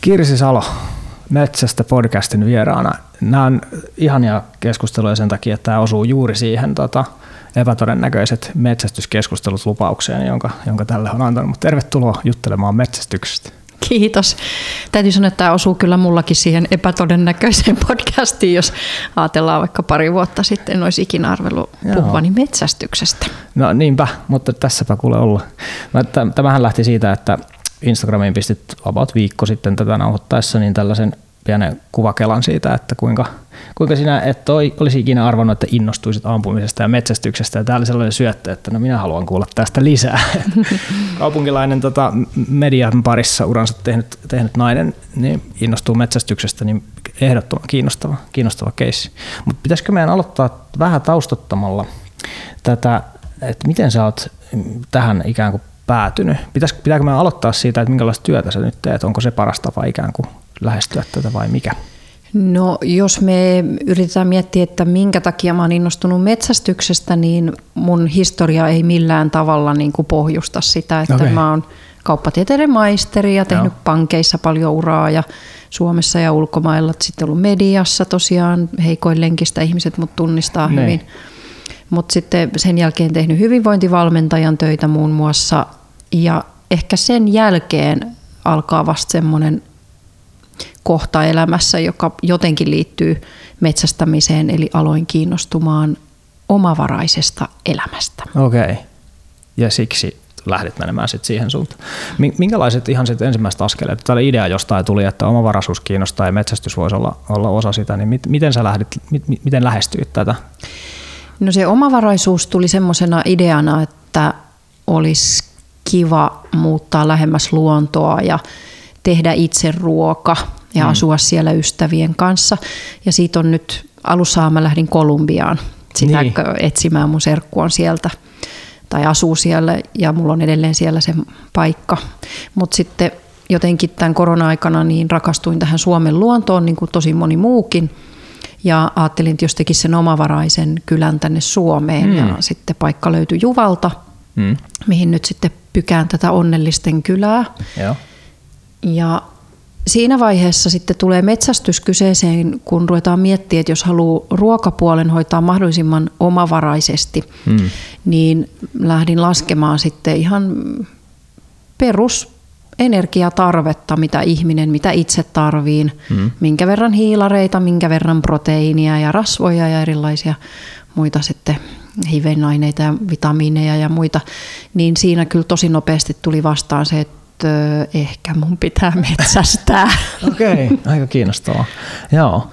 Kirsi Salo, Metsästä podcastin vieraana. Nämä on ihania keskusteluja sen takia, että tämä osuu juuri siihen tota, epätodennäköiset metsästyskeskustelut lupaukseen, jonka, jonka tälle on antanut. Mutta tervetuloa juttelemaan metsästyksestä. Kiitos. Täytyy sanoa, että tämä osuu kyllä mullakin siihen epätodennäköiseen podcastiin, jos ajatellaan vaikka pari vuotta sitten, en olisi ikinä arvellut puhuvani metsästyksestä. No niinpä, mutta tässäpä kuule olla. Tämähän lähti siitä, että Instagramiin pistit about viikko sitten tätä nauhoittaessa niin tällaisen pienen kuvakelan siitä, että kuinka, kuinka sinä et olisi ikinä arvannut, että innostuisit ampumisesta ja metsästyksestä. Ja täällä sellainen syöttö, että no minä haluan kuulla tästä lisää. Kaupunkilainen tota, median parissa uransa tehnyt, tehnyt nainen niin innostuu metsästyksestä, niin ehdottoman kiinnostava, kiinnostava keissi. Mutta pitäisikö meidän aloittaa vähän taustottamalla tätä, että miten sä oot tähän ikään kuin päätynyt? Pitäis, pitääkö me aloittaa siitä, että minkälaista työtä sä nyt teet? Onko se paras tapa ikään kuin lähestyä tätä vai mikä? No jos me yritetään miettiä, että minkä takia mä oon innostunut metsästyksestä, niin mun historia ei millään tavalla niin kuin pohjusta sitä, että okay. mä oon kauppatieteiden maisteri ja tehnyt Joo. pankeissa paljon uraa ja Suomessa ja ulkomailla. Sitten ollut mediassa tosiaan heikoin lenkistä ihmiset mut tunnistaa ne. Niin. hyvin. Mutta sitten sen jälkeen tehnyt hyvinvointivalmentajan töitä muun muassa ja ehkä sen jälkeen alkaa vasta semmoinen kohta elämässä, joka jotenkin liittyy metsästämiseen, eli aloin kiinnostumaan omavaraisesta elämästä. Okei. Okay. Ja siksi lähdit menemään sit siihen suuntaan. Minkälaiset ihan sit ensimmäiset askeleet? Tällä idea jostain tuli, että omavaraisuus kiinnostaa ja metsästys voisi olla, olla osa sitä, niin mit, miten sä lähdit, mit, miten lähestyit tätä? No se omavaraisuus tuli semmoisena ideana, että olisi kiva muuttaa lähemmäs luontoa ja tehdä itse ruoka ja mm. asua siellä ystävien kanssa. Ja siitä on nyt, alussa mä lähdin Kolumbiaan sitä niin. etsimään, mun serkku on sieltä tai asuu siellä ja mulla on edelleen siellä se paikka. Mutta sitten jotenkin tämän korona-aikana niin rakastuin tähän Suomen luontoon, niin kuin tosi moni muukin. Ja ajattelin, että jos tekisi sen omavaraisen kylän tänne Suomeen mm. ja sitten paikka löytyi Juvalta, mm. mihin nyt sitten pykään tätä onnellisten kylää. Joo. Ja siinä vaiheessa sitten tulee metsästys kyseeseen, kun ruvetaan miettimään, että jos haluaa ruokapuolen hoitaa mahdollisimman omavaraisesti, mm. niin lähdin laskemaan sitten ihan perus energiatarvetta, mitä ihminen, mitä itse tarviin, mm. minkä verran hiilareita, minkä verran proteiinia ja rasvoja ja erilaisia muita sitten hivenaineita ja vitamiineja ja muita, niin siinä kyllä tosi nopeasti tuli vastaan se, että ehkä mun pitää metsästää. Okei, okay, aika kiinnostavaa. Joo.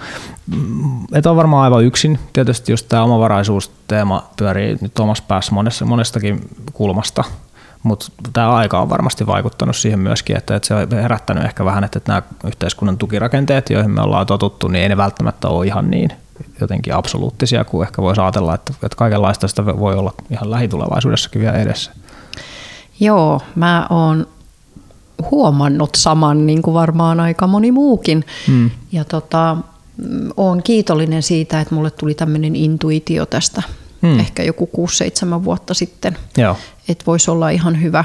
Et ole varmaan aivan yksin. Tietysti just tämä omavaraisuusteema pyörii nyt omassa päässä monessa, monestakin kulmasta, mutta tämä aika on varmasti vaikuttanut siihen myöskin, että, että se on herättänyt ehkä vähän, että, että nämä yhteiskunnan tukirakenteet, joihin me ollaan totuttu, niin ei ne välttämättä ole ihan niin jotenkin absoluuttisia kuin ehkä voisi ajatella, että, että kaikenlaista sitä voi olla ihan lähitulevaisuudessakin vielä edessä. Joo, mä oon huomannut saman, niin kuin varmaan aika moni muukin. Hmm. Ja tota, olen kiitollinen siitä, että mulle tuli tämmöinen intuitio tästä hmm. ehkä joku 6-7 vuotta sitten. Että voisi olla ihan hyvä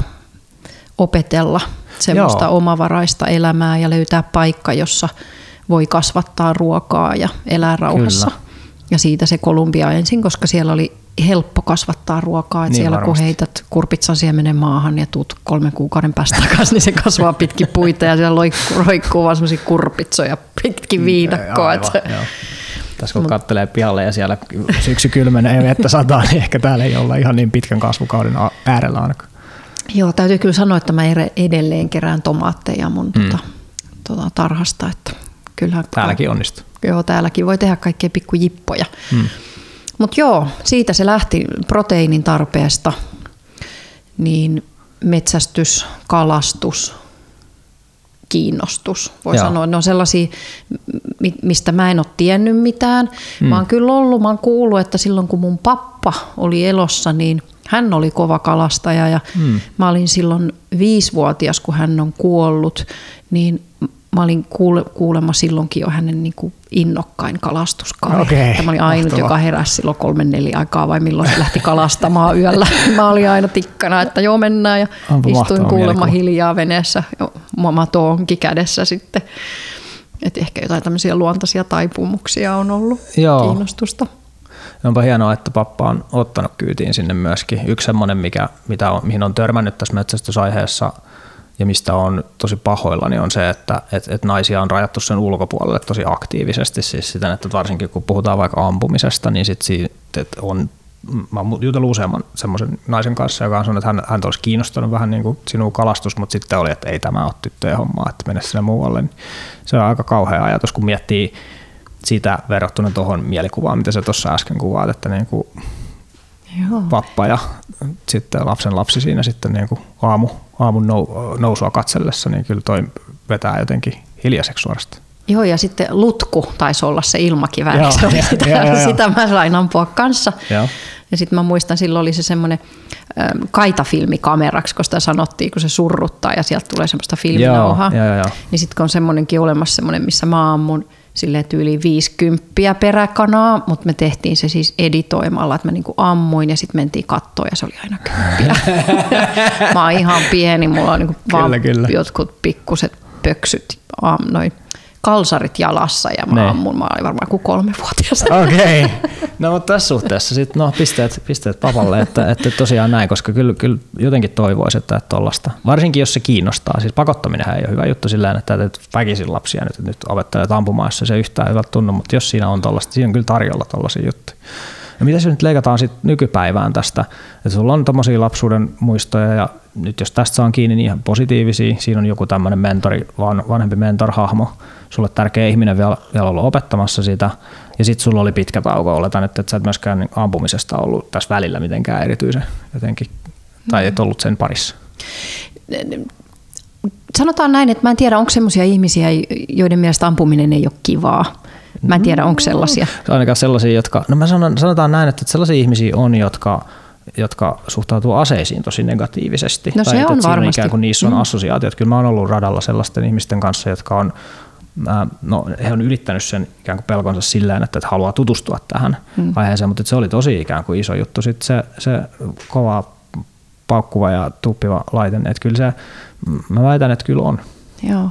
opetella semmoista Joo. omavaraista elämää ja löytää paikka, jossa voi kasvattaa ruokaa ja elää rauhassa. Kyllä. Ja siitä se Kolumbia ensin, koska siellä oli helppo kasvattaa ruokaa. Että niin siellä varmasti. kun heität kurpitsan siemenen maahan ja tuut kolmen kuukauden päästä takaisin, niin se kasvaa pitkin puita ja siellä roikkuu, roikkuu vaan semmoisia kurpitsoja pitkin mm, viidakkoa. Aivan, että tässä kun katselee pihalle ja siellä syksy kylmenee ja vettä sataa, niin ehkä täällä ei olla ihan niin pitkän kasvukauden äärellä ainakaan. Joo, täytyy kyllä sanoa, että mä edelleen kerään tomaatteja mun mm. tota, tota, tarhasta. Että kyllähän täälläkin onnistuu. Joo, täälläkin voi tehdä kaikkea pikkujippoja. Mm. Mutta joo, siitä se lähti proteiinin tarpeesta, niin metsästys, kalastus, kiinnostus. Voi Joo. sanoa, ne on sellaisia, mistä mä en ole tiennyt mitään. Mm. Mä oon kyllä ollut, mä oon kuullut, että silloin kun mun pappa oli elossa, niin hän oli kova kalastaja ja mm. mä olin silloin viisivuotias, kun hän on kuollut, niin mä olin kuule, kuulemma silloinkin jo hänen niin kuin innokkain kalastuskaveri. Että mä olin ainut, mahtavaa. joka heräsi silloin kolmen neljä aikaa vai milloin se lähti kalastamaan yöllä. Mä olin aina tikkana, että joo mennään ja Onpa istuin mahtava kuulemma mielikuva. hiljaa veneessä jo matoonkin kädessä sitten. Et ehkä jotain tämmöisiä luontaisia taipumuksia on ollut Joo. kiinnostusta. Onpa hienoa, että pappa on ottanut kyytiin sinne myöskin. Yksi semmoinen, mikä, mitä on, mihin on törmännyt tässä metsästysaiheessa ja mistä on tosi pahoilla, niin on se, että et, et naisia on rajattu sen ulkopuolelle tosi aktiivisesti. Siis siten, että varsinkin kun puhutaan vaikka ampumisesta, niin sit siitä et on Mä oon jutellut useamman semmoisen naisen kanssa, joka on sanonut, että hän, hän olisi kiinnostanut vähän niin kuin sinua kalastus, mutta sitten oli, että ei tämä ole tyttöjen hommaa, että mene sinne muualle. Niin se on aika kauhea ajatus, kun miettii sitä verrattuna tuohon mielikuvaan, mitä sä tuossa äsken kuvaat, että niin kuin Joo. pappa ja sitten lapsen lapsi siinä sitten niin kuin aamu, aamun nou, nousua katsellessa, niin kyllä toi vetää jotenkin hiljaiseksi suorastaan. Joo, ja sitten lutku taisi olla se ilmakivääri. Joo, Se oli joo, sitä, joo, joo. sitä mä sain ampua kanssa. Joo. Ja sitten mä muistan, silloin oli se semmoinen ähm, kaitafilmikameraksi, kun sitä sanottiin, kun se surruttaa ja sieltä tulee semmoista filminauhaa. Joo, joo, joo. Niin sitten kun on semmoinenkin olemassa semmoinen, missä mä ammun silleen tyyli 50 peräkanaa, mutta me tehtiin se siis editoimalla, että mä niinku ammuin ja sitten mentiin kattoon ja se oli aina kymppiä. mä oon ihan pieni, mulla on niinku vaan Kyllä, kyllä. jotkut pikkuset pöksyt, noin kalsarit jalassa ja mä Ne. ammun, mä olin varmaan kuin kolmevuotias. Okei. Okay. No mutta tässä suhteessa sitten no, pisteet, pisteet papalle, että, että tosiaan näin, koska kyllä, kyllä jotenkin toivoisi, että tuollaista, varsinkin jos se kiinnostaa, siis pakottaminen ei ole hyvä juttu sillä tavalla, että, että väkisin lapsia nyt, nyt opettelet ampumaan, jos se yhtään hyvältä tunnu, mutta jos siinä on tuollaista, siinä on kyllä tarjolla tuollaisia juttuja. No mitä jos nyt leikataan sitten nykypäivään tästä, että sulla on tommosia lapsuuden muistoja ja nyt jos tästä saan kiinni, niin ihan positiivisia. Siinä on joku tämmöinen mentori, van- vanhempi mentorhahmo, sulle tärkeä ihminen vielä, vielä ollut opettamassa sitä. Ja sitten sulla oli pitkä tauko, oletan, että et sä et myöskään niin ampumisesta ollut tässä välillä mitenkään erityisen jotenkin, tai et ollut sen parissa. Sanotaan näin, että mä en tiedä, onko sellaisia ihmisiä, joiden mielestä ampuminen ei ole kivaa. Mä en tiedä, onko sellaisia. Se on ainakaan sellaisia, jotka, no mä sanon, sanotaan näin, että sellaisia ihmisiä on, jotka, jotka suhtautuu aseisiin tosi negatiivisesti. No se tai on että varmasti. Ikään kuin niissä on mm. assosiaatiot. Kyllä mä oon ollut radalla sellaisten ihmisten kanssa, jotka on, no he on ylittänyt sen ikään kuin pelkonsa sillä että, että haluaa tutustua tähän mm. aiheeseen, mutta se oli tosi ikään kuin iso juttu. Sitten se, se kova paukkuva ja tuppiva laite, että kyllä se, mä väitän, että kyllä on. Joo.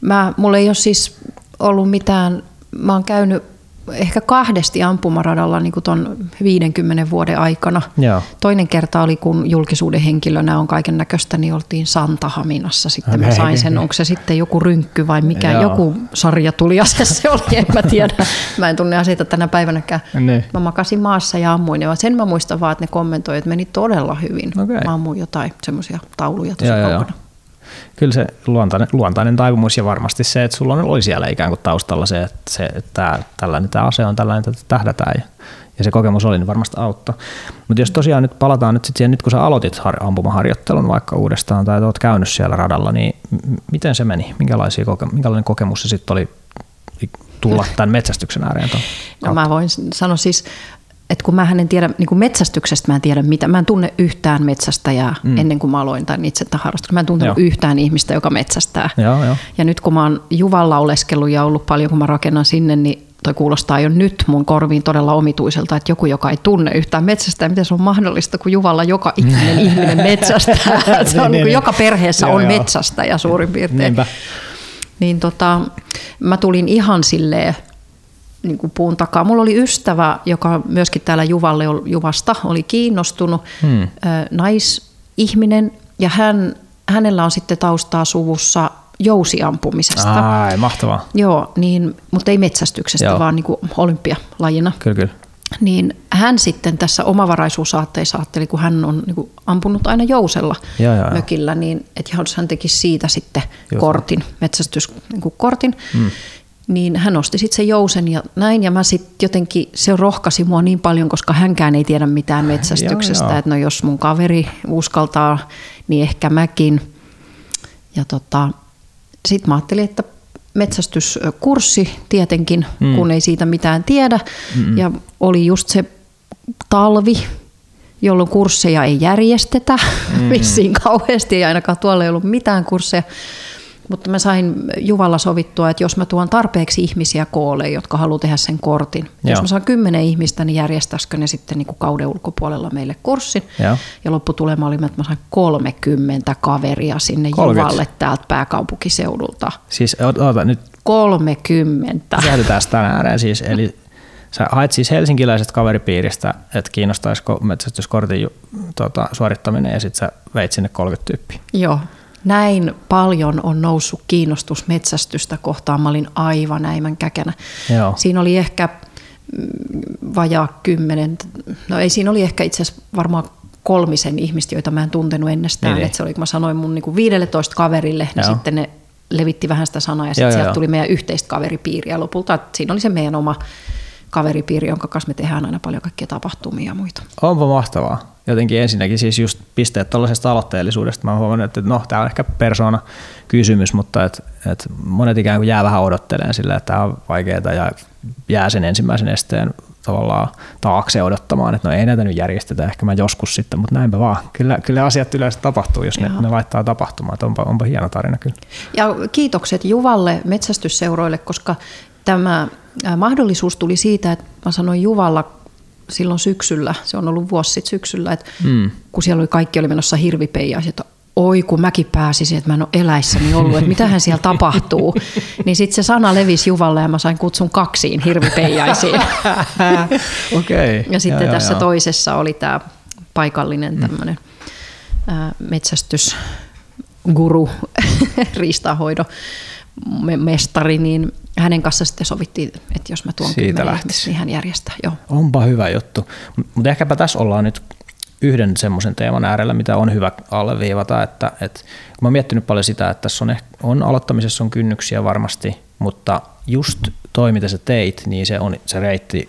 Mä, mulla ei ole siis ollut mitään, mä oon käynyt ehkä kahdesti ampumaradalla niin kuin ton 50 vuoden aikana. Joo. Toinen kerta oli, kun julkisuuden henkilönä on kaiken näköistä, niin oltiin Santahaminassa. Sitten okay, mä sain sen, onko se sitten joku rynkky vai mikä, Joo. joku sarja tuli ase se oli, en mä tiedä. Mä en tunne aseita tänä päivänäkään. Niin. Mä makasin maassa ja ammuin. Ja sen mä muistan vaan, että ne kommentoivat, että meni todella hyvin. Okei. Mä ammuin jotain semmoisia tauluja tosi kaukana. Kyllä se luontainen, luontainen taipumus ja varmasti se, että sulla oli siellä ikään kuin taustalla se, että, se, että tällainen tämä ase on tällainen, että tähdätään ja, ja se kokemus oli, niin varmasti auttoi. Mutta jos tosiaan nyt palataan nyt sit siihen, nyt kun sä aloitit har, ampumaharjoittelun vaikka uudestaan tai oot käynyt siellä radalla, niin m- miten se meni? Minkälaisia koke, minkälainen kokemus se sitten oli tulla tämän metsästyksen ääreen? No mä voin sanoa siis, että kun mä en tiedä, niin kuin metsästyksestä mä en tiedä mitä, mä en tunne yhtään metsästäjää mm. ennen kuin mä aloin tämän itse tämän harrastuksen. Mä en tuntenut Joo. yhtään ihmistä, joka metsästää. Joo, joo. Ja nyt kun mä oon Juvalla oleskellut ja ollut paljon, kun mä rakennan sinne, niin toi kuulostaa jo nyt mun korviin todella omituiselta, että joku, joka ei tunne yhtään metsästää, miten se on mahdollista, kun Juvalla joka ikinen ihminen metsästää. se on Niin, niin, niin, kuin joka perheessä joo, on joo. metsästäjä suurin piirtein. Niinpä. Niin tota, mä tulin ihan silleen niin kuin puun takaa. Mulla oli ystävä, joka myöskin täällä Juvalle, Juvasta oli kiinnostunut, hmm. naisihminen, ja hän, hänellä on sitten taustaa suvussa jousiampumisesta. Ai, mahtavaa. Joo, niin, mutta ei metsästyksestä, Joo. Vaan niin kuin olympialajina. Kyllä, kyllä. Niin hän sitten tässä omavaraisuusaatteissa ajatteli, kun hän on niin kuin ampunut aina jousella Joo, joo, joo. mökillä, niin että hän teki siitä sitten Just. kortin, metsästyskortin, niin mm. Niin hän osti sitten sen jousen ja näin. Ja mä sitten jotenkin, se rohkasi mua niin paljon, koska hänkään ei tiedä mitään metsästyksestä, Joo, joo. että no jos mun kaveri uskaltaa, niin ehkä mäkin. Ja tota, sitten mä ajattelin, että metsästyskurssi tietenkin, mm. kun ei siitä mitään tiedä. Mm-mm. Ja oli just se talvi, jolloin kursseja ei järjestetä mm. vissiin kauheasti, ei ainakaan tuolla ei ollut mitään kursseja. Mutta mä sain Juvalla sovittua, että jos mä tuon tarpeeksi ihmisiä koolle, jotka haluaa tehdä sen kortin. Joo. Jos mä saan kymmenen ihmistä, niin järjestäisikö ne sitten niin kuin kauden ulkopuolella meille kurssin. Joo. Ja lopputulema oli, että mä sain 30 kaveria sinne 30. Juvalle täältä pääkaupunkiseudulta. Siis oota nyt. 30. Sähdytään tänään ääreen siis. Eli Sä haet siis helsinkiläiset kaveripiiristä, että kiinnostaisiko metsästyskortin tuota, suorittaminen ja sitten sä veit sinne 30 tyyppiä. Joo, näin paljon on noussut kiinnostus metsästystä kohtaan. Mä olin aivan näimän käkenä. Joo. Siinä oli ehkä mm, vajaa kymmenen, no ei siinä oli ehkä itse asiassa varmaan kolmisen ihmistä, joita mä en tuntenut ennestään. Niin, että se oli, kun mä sanoin mun niin 15 kaverille, niin Joo. sitten ne levitti vähän sitä sanaa ja sitten sieltä jo. tuli meidän yhteistä kaveripiiriä lopulta. Siinä oli se meidän oma kaveripiiri, jonka kanssa me tehdään aina paljon kaikkia tapahtumia ja muita. Onpa mahtavaa. Jotenkin ensinnäkin siis just pisteet tuollaisesta aloitteellisuudesta. Mä huomannut, että no, tämä on ehkä persona kysymys, mutta et, et monet ikään kuin jää vähän odottelemaan sillä, että tämä on vaikeaa ja jää sen ensimmäisen esteen tavallaan taakse odottamaan, että no ei näitä nyt järjestetä, ehkä mä joskus sitten, mutta näinpä vaan. Kyllä, kyllä asiat yleensä tapahtuu, jos ne, ne laittaa tapahtumaan, että onpa, onpa hieno tarina kyllä. Ja kiitokset Juvalle metsästysseuroille, koska tämä mahdollisuus tuli siitä, että mä sanoin Juvalla silloin syksyllä, se on ollut vuosi sitten syksyllä, että mm. kun siellä oli kaikki oli menossa hirvipeijaiset, että oi kun mäkin pääsisin, että mä en ole eläissäni ollut, että mitähän siellä tapahtuu. niin sitten se sana levisi Juvalle ja mä sain kutsun kaksiin hirvipeijaisiin. okay. Ja sitten ja, tässä ja, toisessa oli tämä paikallinen tämmöinen mm. metsästysguru, riistahoidon mestari, niin hänen kanssa sitten sovittiin, että jos mä tuon Siitä ihmistä, niin hän järjestää. Joo. Onpa hyvä juttu. Mutta ehkäpä tässä ollaan nyt yhden semmoisen teeman äärellä, mitä on hyvä alleviivata, että, että kun mä oon miettinyt paljon sitä, että tässä on, ehkä, on aloittamisessa on kynnyksiä varmasti, mutta just toi, mitä sä teit, niin se on se reitti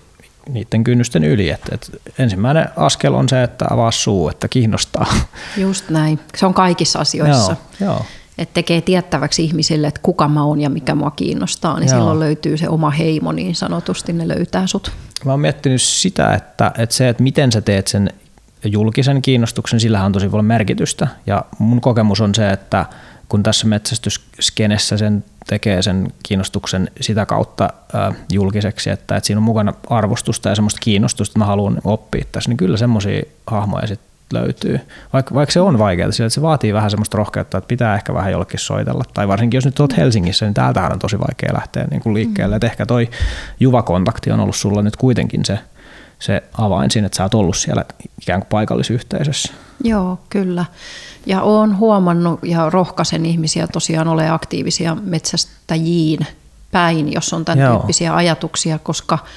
niiden kynnysten yli. että että ensimmäinen askel on se, että avaa suu, että kiinnostaa. Just näin. Se on kaikissa asioissa. Joo, joo että tekee tiettäväksi ihmisille, että kuka mä oon ja mikä mua kiinnostaa, niin Joo. silloin löytyy se oma heimo niin sanotusti, ne löytää sut. Mä oon miettinyt sitä, että, että se, että miten sä teet sen julkisen kiinnostuksen, sillä on tosi paljon merkitystä. Ja mun kokemus on se, että kun tässä metsästysskenessä sen tekee sen kiinnostuksen sitä kautta äh, julkiseksi, että, että siinä on mukana arvostusta ja semmoista kiinnostusta, että mä haluan oppia tässä, niin kyllä semmoisia hahmoja sitten löytyy. Vaikka, vaikka se on vaikeaa, sillä että se vaatii vähän semmoista rohkeutta, että pitää ehkä vähän jollekin soitella. Tai varsinkin jos nyt olet Helsingissä, niin täältähän on tosi vaikea lähteä niin kuin liikkeelle. Mm. Ehkä toi Juva-kontakti on ollut sulla nyt kuitenkin se, se avain siinä, että sä oot ollut siellä ikään kuin paikallisyhteisössä. Joo, kyllä. Ja olen huomannut ja rohkaisen ihmisiä tosiaan ole aktiivisia metsästäjiin päin, jos on tämän Joo. tyyppisiä ajatuksia, koska –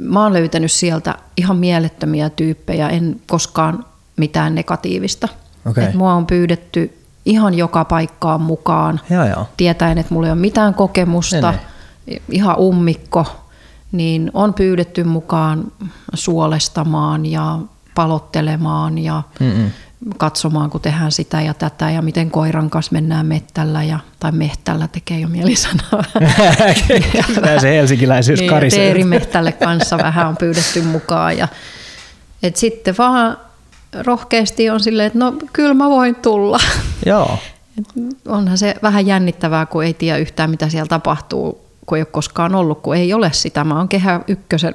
mä oon löytänyt sieltä ihan mielettömiä tyyppejä, en koskaan mitään negatiivista. Okay. Et mua on pyydetty ihan joka paikkaan mukaan, ja, ja. tietäen, että mulla ei ole mitään kokemusta, ne, ne. ihan ummikko, niin on pyydetty mukaan suolestamaan ja palottelemaan ja Mm-mm katsomaan, kun tehdään sitä ja tätä ja miten koiran kanssa mennään mettällä ja, tai mehtällä tekee jo mieli sanoa. se helsinkiläisyys niin, karisee. Teerimehtälle kanssa vähän on pyydetty mukaan ja et sitten vaan rohkeasti on silleen, että no kyllä mä voin tulla. Joo. Et onhan se vähän jännittävää, kun ei tiedä yhtään mitä siellä tapahtuu, kun ei ole koskaan ollut, kun ei ole sitä. Mä oon kehä ykkösen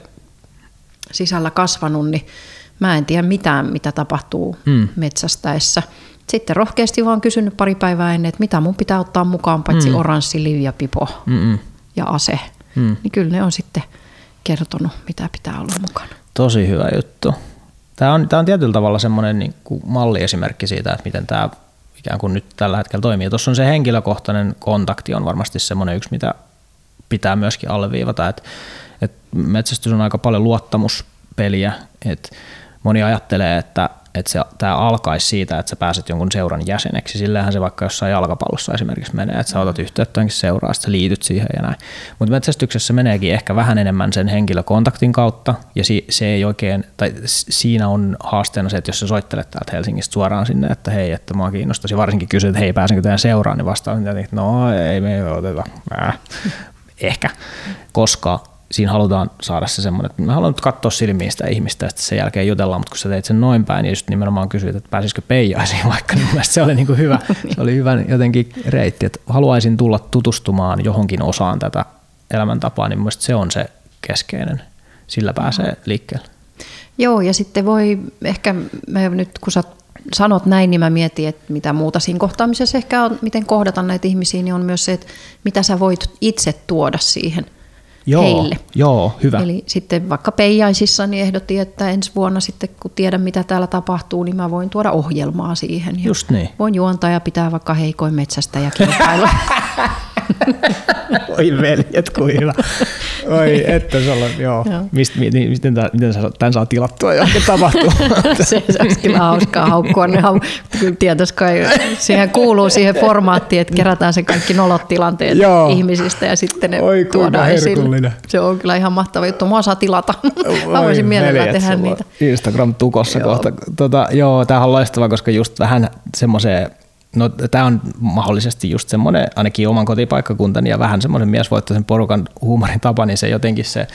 sisällä kasvanut, niin Mä en tiedä mitään, mitä tapahtuu mm. metsästäessä. Sitten rohkeasti vaan kysynyt pari päivää ennen, että mitä mun pitää ottaa mukaan, paitsi mm. oranssi, liivi pipo Mm-mm. ja ase. Mm. Niin kyllä ne on sitten kertonut, mitä pitää olla mukana. Tosi hyvä juttu. Tämä on, tämä on tietyllä tavalla semmoinen niin kuin malliesimerkki siitä, että miten tämä ikään kuin nyt tällä hetkellä toimii. Tuossa on se henkilökohtainen kontakti on varmasti semmoinen yksi, mitä pitää myöskin alleviivata, että, että metsästys on aika paljon luottamuspeliä, että moni ajattelee, että, että se, tämä alkaisi siitä, että sä pääset jonkun seuran jäseneksi. Sillähän se vaikka jossain jalkapallossa esimerkiksi menee, että sä otat yhteyttä jonkin seuraa, sä liityt siihen ja näin. Mutta metsästyksessä meneekin ehkä vähän enemmän sen henkilökontaktin kautta, ja si, se ei oikein, tai siinä on haasteena se, että jos sä soittelet täältä Helsingistä suoraan sinne, että hei, että mua kiinnostaisi, varsinkin kysyt, että hei, pääsenkö teidän seuraan, niin vastaan, että no ei me ei oteta, äh, ehkä, koska siinä halutaan saada se semmoinen, että mä haluan nyt katsoa silmiin sitä ihmistä ja sitten sen jälkeen jutellaan, mutta kun sä teit sen noin päin, niin just nimenomaan kysyit, että pääsisikö peijaisiin vaikka, niin mun se oli niin kuin hyvä, se oli hyvä jotenkin reitti, että haluaisin tulla tutustumaan johonkin osaan tätä elämäntapaa, niin mun se on se keskeinen, sillä pääsee liikkeelle. Joo, ja sitten voi ehkä, mä nyt kun sä sanot näin, niin mä mietin, että mitä muuta siinä kohtaamisessa ehkä on, miten kohdata näitä ihmisiä, niin on myös se, että mitä sä voit itse tuoda siihen joo, heille. Joo, hyvä. Eli sitten vaikka Peijaisissa niin ehdotti, että ensi vuonna sitten kun tiedän mitä täällä tapahtuu, niin mä voin tuoda ohjelmaa siihen. Just niin. Voin juontaa ja pitää vaikka heikoin metsästä ja kilpailla. Oi veljet, kuin hyvä. Oi, että se on, joo. joo. Mist, miten, miten, tämän, miten tämän saa tilattua ja tapahtuu? se, se olisi kyllä hauskaa haukkua. Ne hau, kyllä tietysti kai, siihen kuuluu siihen formaattiin, että kerätään se kaikki nolot tilanteet joo. ihmisistä ja sitten ne Oi, tuodaan esille. Se on kyllä ihan mahtava juttu. Mua saa tilata. Mä voisin mielellään tehdä niitä. Instagram-tukossa joo. kohta. Tota, joo, tämähän on loistavaa, koska just vähän semmoiseen No tämä on mahdollisesti just semmoinen, ainakin oman kotipaikkakuntani ja vähän semmoinen miesvoittoisen porukan huumorin tapa, niin se jotenkin se,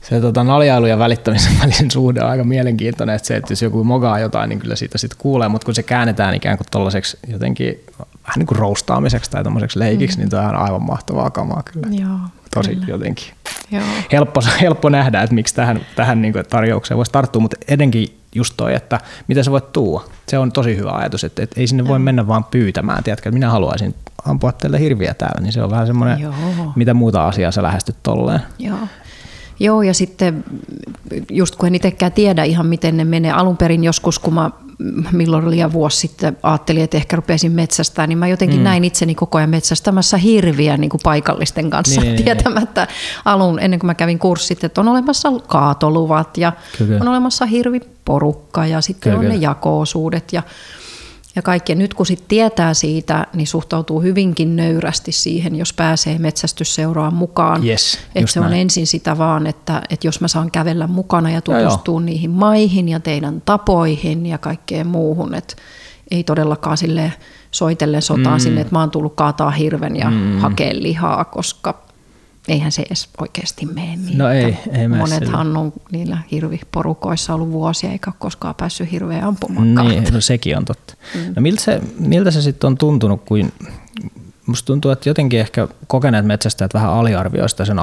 se tota, naljailu ja välittämisen välisen suhde on aika mielenkiintoinen, että se, että jos joku mogaa jotain, niin kyllä siitä sitten kuulee, mutta kun se käännetään ikään kuin tollaiseksi jotenkin vähän niin kuin roustaamiseksi tai tommoiseksi leikiksi, mm. niin tämä on aivan mahtavaa kamaa kyllä. Joo, Tosi kyllä. jotenkin Joo. Helppo, helppo nähdä, että miksi tähän, tähän niin tarjoukseen voisi tarttua, mutta edenkin just toi, että mitä sä voit tuua. Se on tosi hyvä ajatus, että, että ei sinne voi mennä vaan pyytämään. Tiedätkö, että minä haluaisin ampua teille hirviä täällä, niin se on vähän semmoinen, Joo. mitä muuta asiaa sä lähestyt tolleen. Joo. Joo, ja sitten just kun en itsekään tiedä ihan miten ne menee. Alun perin joskus, kun mä milloin oli vuosi sitten ajattelin, että ehkä rupesin metsästään, niin mä jotenkin mm. näin itseni koko ajan metsästämässä hirviä niin kuin paikallisten kanssa niin, niin, niin. tietämättä niin. alun, ennen kuin mä kävin kurssit, että on olemassa kaatoluvat ja Kyllä. on olemassa hirviporukka ja sitten Kyllä. on ne jako-osuudet ja ja kaikkea. Nyt kun sit tietää siitä, niin suhtautuu hyvinkin nöyrästi siihen, jos pääsee metsästysseuraa mukaan. Yes, että se on näin. ensin sitä vaan, että, että jos mä saan kävellä mukana ja tutustua ja niihin maihin ja teidän tapoihin ja kaikkeen muuhun. Että ei todellakaan sille soitellen sotaan mm. sinne, että mä oon tullut kaataa hirven ja mm. hakea lihaa, koska eihän se edes oikeasti mene niin. No ei, ei Monethan on niillä hirviporukoissa ollut vuosia eikä ole koskaan päässyt hirveä ampumaan. Niin, no sekin on totta. Mm. No miltä se, miltä se sitten on tuntunut, kun musta tuntuu, että jotenkin ehkä kokeneet metsästäjät vähän aliarvioista sen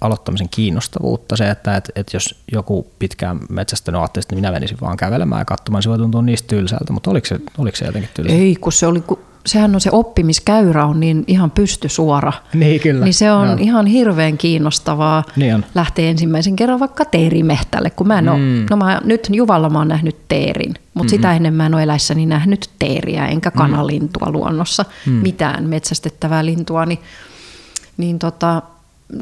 aloittamisen kiinnostavuutta. Se, että et, et jos joku pitkään metsästänyt ajatteli, että minä menisin vaan kävelemään ja katsomaan, se voi tuntua niistä tylsältä, mutta oliko se, oliko se jotenkin tylsä? Ei, kun se oli, kun sehän on se oppimiskäyrä on niin ihan pystysuora. Niin kyllä. Niin se on no. ihan hirveän kiinnostavaa niin on. lähteä ensimmäisen kerran vaikka teerimehtälle, kun mä en mm. ole, no mä, nyt Juvalla mä oon nähnyt teerin, mutta mm-hmm. sitä ennen mä en ole eläissäni nähnyt teeriä enkä mm. kanalintua mm. luonnossa, mm. mitään metsästettävää lintua, niin, niin tota,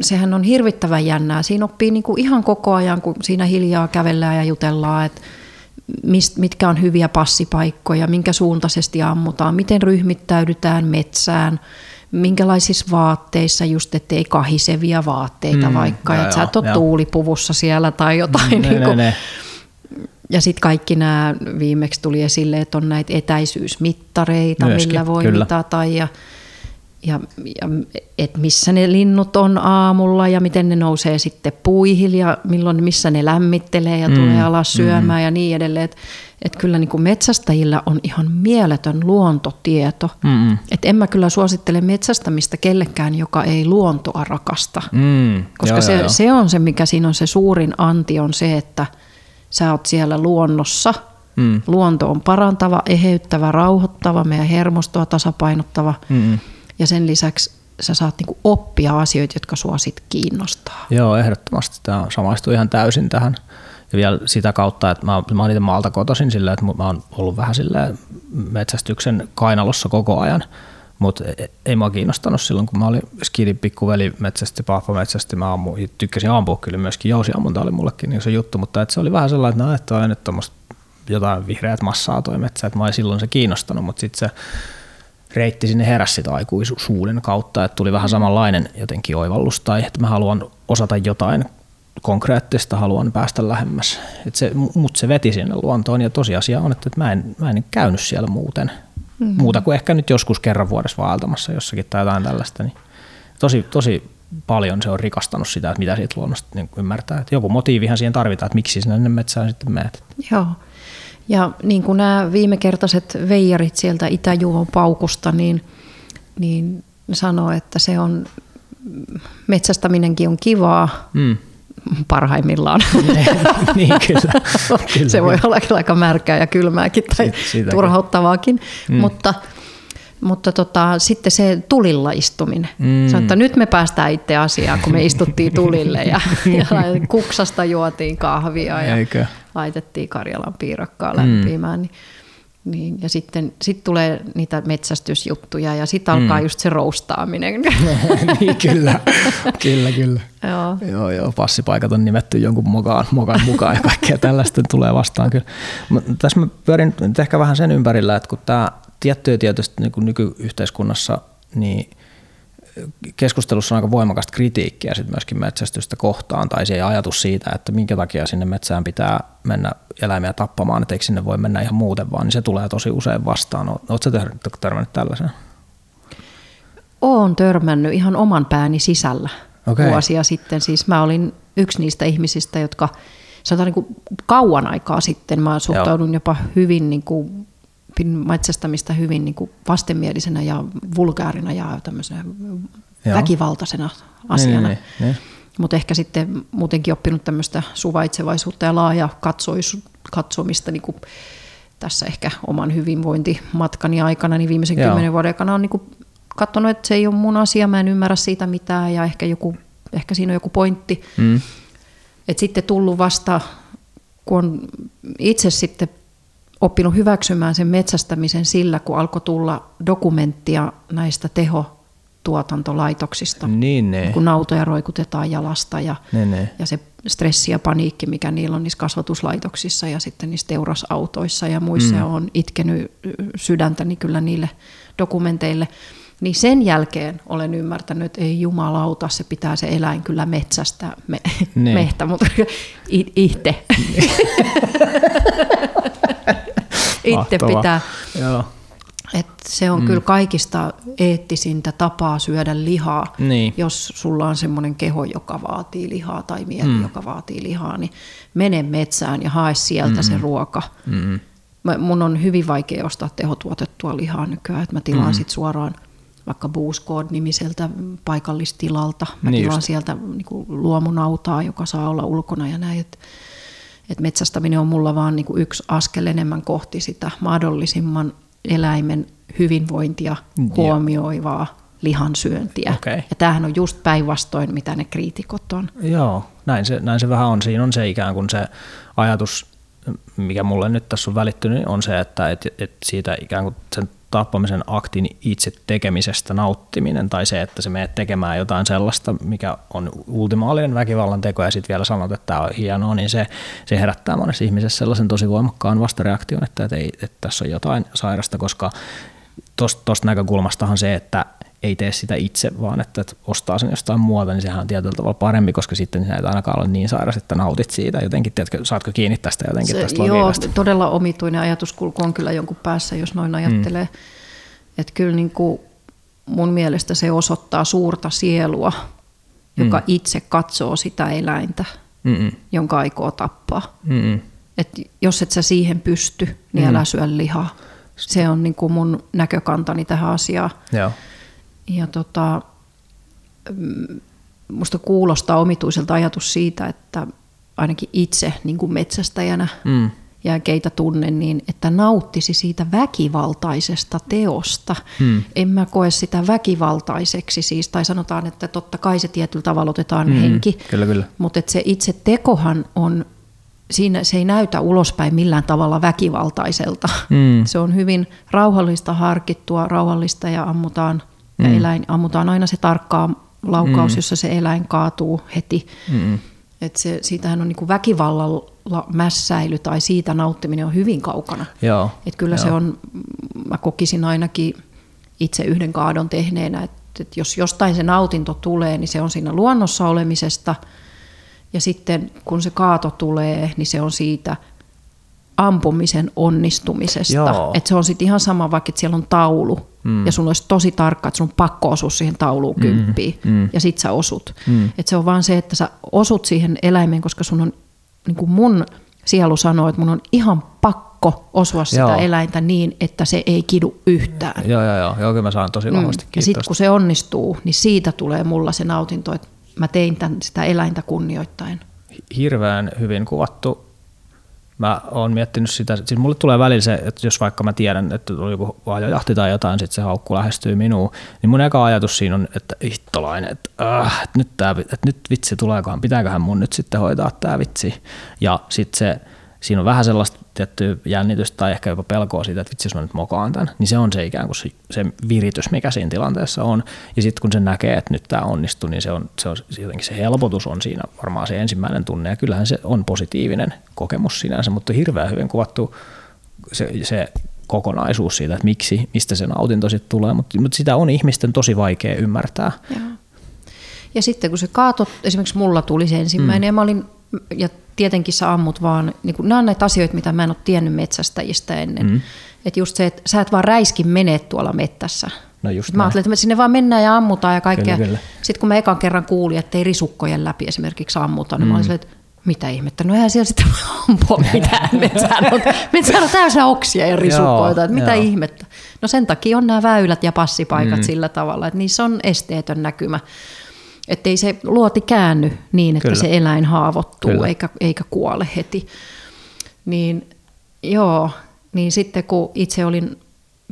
sehän on hirvittävän jännää. Siinä oppii niinku ihan koko ajan, kun siinä hiljaa kävellään ja jutellaan, että mist, mitkä on hyviä passipaikkoja, minkä suuntaisesti ammutaan, miten ryhmittäydytään metsään, minkälaisissa vaatteissa, just ettei kahisevia vaatteita mm, vaikka, että sä et ole tuulipuvussa siellä tai jotain. Mm, niin kuin, ne, ne. Ja sitten kaikki nämä viimeksi tuli esille, että on näitä etäisyysmittareita, Myöskin, millä voi kyllä. mitata ja ja, ja et missä ne linnut on aamulla ja miten ne nousee sitten puihin ja milloin missä ne lämmittelee ja mm, tulee alas syömään mm. ja niin edelleen. Että et kyllä niin kuin metsästäjillä on ihan mieletön luontotieto. Mm. Et en mä kyllä suosittele metsästämistä kellekään, joka ei luontoa rakasta. Mm. Koska joo, se, joo, joo. se on se, mikä siinä on se suurin anti, on se, että sä oot siellä luonnossa. Mm. Luonto on parantava, eheyttävä, rauhoittava, meidän hermostoa tasapainottava. Mm ja sen lisäksi sä saat niinku oppia asioita, jotka sua sit kiinnostaa. Joo, ehdottomasti. Tämä samaistuu ihan täysin tähän. Ja vielä sitä kautta, että mä, mä oon itse maalta kotoisin silleen, että mä oon ollut vähän silleen metsästyksen kainalossa koko ajan. Mutta e, e, ei mua kiinnostanut silloin, kun mä olin skidin pikkuveli metsästi, pappa metsästi, mä ammu, tykkäsin ampua kyllä myöskin, jousiammunta oli mullekin niin se juttu, mutta et se oli vähän sellainen, että no, että on nyt jotain vihreät massaa toi metsä, että mä olin silloin se kiinnostanut, mutta sitten se reitti sinne heräsi sitä aikuisuuden kautta, että tuli vähän samanlainen jotenkin oivallus tai että mä haluan osata jotain konkreettista, haluan päästä lähemmäs. Et se, mut se veti sinne luontoon ja tosiasia on, että mä en, mä en käynyt siellä muuten. Mm-hmm. Muuta kuin ehkä nyt joskus kerran vuodessa vaeltamassa jossakin tai jotain tällaista. Niin tosi, tosi paljon se on rikastanut sitä, että mitä siitä luonnosta niin ymmärtää. Että joku motiivihan siihen tarvitaan, että miksi sinne metsään sitten menet. Joo. Ja niin kuin nämä viimekertaiset veijarit sieltä Itä-Juon paukusta, niin, niin sanoo, että se on, metsästäminenkin on kivaa, mm parhaimmillaan. niin, kyllä, kyllä. Se voi olla aika märkää ja kylmääkin tai Siitä, turhauttavaakin, mm. mutta, mutta tota, sitten se tulilla istuminen. Mm. Se, että nyt me päästään itse asiaan, kun me istuttiin tulille ja, ja kuksasta juotiin kahvia ja Eikö? Laitettiin Karjalan piirakkaa lämpimään. Mm. Niin niin, ja sitten sit tulee niitä metsästysjuttuja ja sitten alkaa mm. just se roustaaminen. niin, kyllä, kyllä, kyllä. joo. joo, joo, passipaikat on nimetty jonkun mukaan, mukaan, mukaan ja kaikkea tällaista tulee vastaan kyllä. Tässä mä pyörin ehkä vähän sen ympärillä, että kun tämä tiettyä tietysti niin kuin nykyyhteiskunnassa, niin keskustelussa on aika voimakasta kritiikkiä sit myöskin metsästystä kohtaan, tai se ajatus siitä, että minkä takia sinne metsään pitää mennä eläimiä tappamaan, että eikö sinne voi mennä ihan muuten vaan, niin se tulee tosi usein vastaan. Oletko törmännyt tällaisen? Olen törmännyt ihan oman pääni sisällä okay. vuosia sitten. Siis mä olin yksi niistä ihmisistä, jotka sanotaan niin kuin kauan aikaa sitten mä suhtaudun Joo. jopa hyvin niin kuin pidin metsästämistä hyvin niin kuin vastenmielisenä ja vulgaarina ja tämmöisenä Joo. väkivaltaisena asiana. Niin, niin, niin. Mutta ehkä sitten muutenkin oppinut tämmöistä suvaitsevaisuutta ja laaja katsois, katsomista niin kuin tässä ehkä oman hyvinvointimatkani aikana, niin viimeisen Joo. kymmenen vuoden aikana on niin kuin katsonut, että se ei ole mun asia, mä en ymmärrä siitä mitään ja ehkä, joku, ehkä siinä on joku pointti. Mm. Et sitten tullut vasta, kun on itse sitten oppinut hyväksymään sen metsästämisen sillä, kun alkoi tulla dokumenttia näistä tehotuotantolaitoksista, niin ne. kun nautoja roikutetaan jalasta ja, ne, ne. ja se stressi ja paniikki, mikä niillä on niissä kasvatuslaitoksissa ja sitten niissä teurasautoissa ja muissa, mm. on itkenyt sydäntäni kyllä niille dokumenteille. Niin sen jälkeen olen ymmärtänyt, että ei jumalauta, se pitää se eläin kyllä metsästä, me, mehtä, mutta itse. itse pitää. Joo. Et se on mm. kyllä kaikista eettisintä tapaa syödä lihaa. Niin. Jos sulla on semmoinen keho, joka vaatii lihaa tai mieli, mm. joka vaatii lihaa, niin mene metsään ja hae sieltä mm-hmm. se ruoka. Mm-hmm. Mä, mun on hyvin vaikea ostaa tehotuotettua lihaa nykyään, että mä tilaan mm-hmm. sit suoraan vaikka Booscode-nimiseltä paikallistilalta. Mä niin tilaan just. sieltä niin luomunautaa, joka saa olla ulkona ja näin. Että että metsästäminen on mulla vaan niin kuin yksi askel enemmän kohti sitä mahdollisimman eläimen hyvinvointia huomioivaa lihansyöntiä. Okay. Ja tämähän on just päinvastoin, mitä ne kriitikot on. Joo, näin se, näin se vähän on. Siinä on se ikään kuin se ajatus, mikä mulle nyt tässä on välittynyt, on se, että et, et siitä ikään kuin sen tappamisen aktin itse tekemisestä nauttiminen tai se, että se menee tekemään jotain sellaista, mikä on ultimaalinen väkivallan teko ja sitten vielä sanot, että tämä on hienoa, niin se, se herättää monessa ihmisessä sellaisen tosi voimakkaan vastareaktion, että, että, ei, että tässä on jotain sairasta, koska tuosta näkökulmastahan se, että ei tee sitä itse, vaan että, että ostaa sen jostain muualta, niin sehän on tietyllä tavalla parempi, koska sitten sinä et ainakaan ole niin sairas, että nautit siitä jotenkin. Tiedätkö, saatko kiinni tästä jotenkin se, tästä Joo, todella omituinen ajatuskulku on kyllä jonkun päässä, jos noin ajattelee. Mm. Että kyllä niin kuin mun mielestä se osoittaa suurta sielua, joka mm. itse katsoo sitä eläintä, Mm-mm. jonka aikoo tappaa. Mm-mm. Et jos et sä siihen pysty, niin mm. älä syö lihaa. Se on niin kuin mun näkökantani tähän asiaan. Joo. Ja tota, mm, musta kuulostaa omituiselta ajatus siitä, että ainakin itse niin kuin metsästäjänä mm. ja keitä tunnen, niin että nauttisi siitä väkivaltaisesta teosta. Mm. En mä koe sitä väkivaltaiseksi siis, tai sanotaan, että totta kai se tietyllä tavalla otetaan mm. henki, kyllä, kyllä. mutta että se itse tekohan on siinä se ei näytä ulospäin millään tavalla väkivaltaiselta. Mm. Se on hyvin rauhallista, harkittua, rauhallista ja ammutaan ja mm. eläin ammutaan aina se tarkkaa laukaus, mm. jossa se eläin kaatuu heti. Mm. Et se, siitähän on niin väkivallalla mässäily tai siitä nauttiminen on hyvin kaukana. Joo, Et kyllä joo. se on, mä kokisin ainakin itse yhden kaadon tehneenä, että et jos jostain se nautinto tulee, niin se on siinä luonnossa olemisesta. Ja sitten kun se kaato tulee, niin se on siitä ampumisen onnistumisesta. Joo. Että se on sitten ihan sama, vaikka siellä on taulu mm. ja sun olisi tosi tarkka, että sun on pakko osua siihen tauluun Mm, kymppiin mm. ja sit sä osut. Mm. Että se on vaan se, että sä osut siihen eläimeen, koska sun on, niin kuin mun sielu sanoo, että mun on ihan pakko osua sitä Joo. eläintä niin, että se ei kidu yhtään. Joo, joo, joo. Joo, kyllä mä saan tosi vahvasti Mm. Ja sitten kun se onnistuu, niin siitä tulee mulla se nautinto, että mä tein tämän, sitä eläintä kunnioittain. hirveän hyvin kuvattu. Mä oon miettinyt sitä, siis mulle tulee välillä se, että jos vaikka mä tiedän, että on joku vaajajahti tai jotain, sitten se haukku lähestyy minuun, niin mun eka ajatus siinä on, että hittolainen, että, äh, että, nyt, tää, että nyt vitsi tuleekohan, pitääköhän mun nyt sitten hoitaa tämä vitsi. Ja sitten se, siinä on vähän sellaista tiettyä jännitystä tai ehkä jopa pelkoa siitä, että vitsi jos mä nyt mokaan tämän, niin se on se ikään kuin se, se viritys, mikä siinä tilanteessa on. Ja sitten kun se näkee, että nyt tämä onnistuu, niin se on, se on jotenkin se helpotus on siinä varmaan se ensimmäinen tunne. Ja kyllähän se on positiivinen kokemus sinänsä, mutta hirveän hyvin kuvattu se, se kokonaisuus siitä, että miksi, mistä se nautinto sitten tulee, mutta, mutta sitä on ihmisten tosi vaikea ymmärtää. Joo. Ja sitten kun se kaato, esimerkiksi mulla tuli se ensimmäinen, mm. ja mä olin, ja tietenkin sä ammut vaan, niin kun, nämä on näitä asioita, mitä mä en ole tiennyt metsästäjistä ennen. Mm. Että just se, että sä et vaan räiskin mene tuolla mettässä. No just mä ajattelin, että sinne vaan mennään ja ammutaan ja kaikkea. Kyllä, kyllä. Sitten kun mä ekan kerran kuulin, että ei risukkojen läpi esimerkiksi ammuta, niin mm. mä olin silleen, että mitä ihmettä, no eihän siellä sitten ampua mitään. Metsään on, metsään on täysin oksia ja risukkoita, että mitä joo. ihmettä. No sen takia on nämä väylät ja passipaikat mm. sillä tavalla, että niissä on esteetön näkymä. Että ei se luoti käänny niin, että Kyllä. se eläin haavoittuu Kyllä. eikä, eikä kuole heti. Niin joo, niin sitten kun itse olin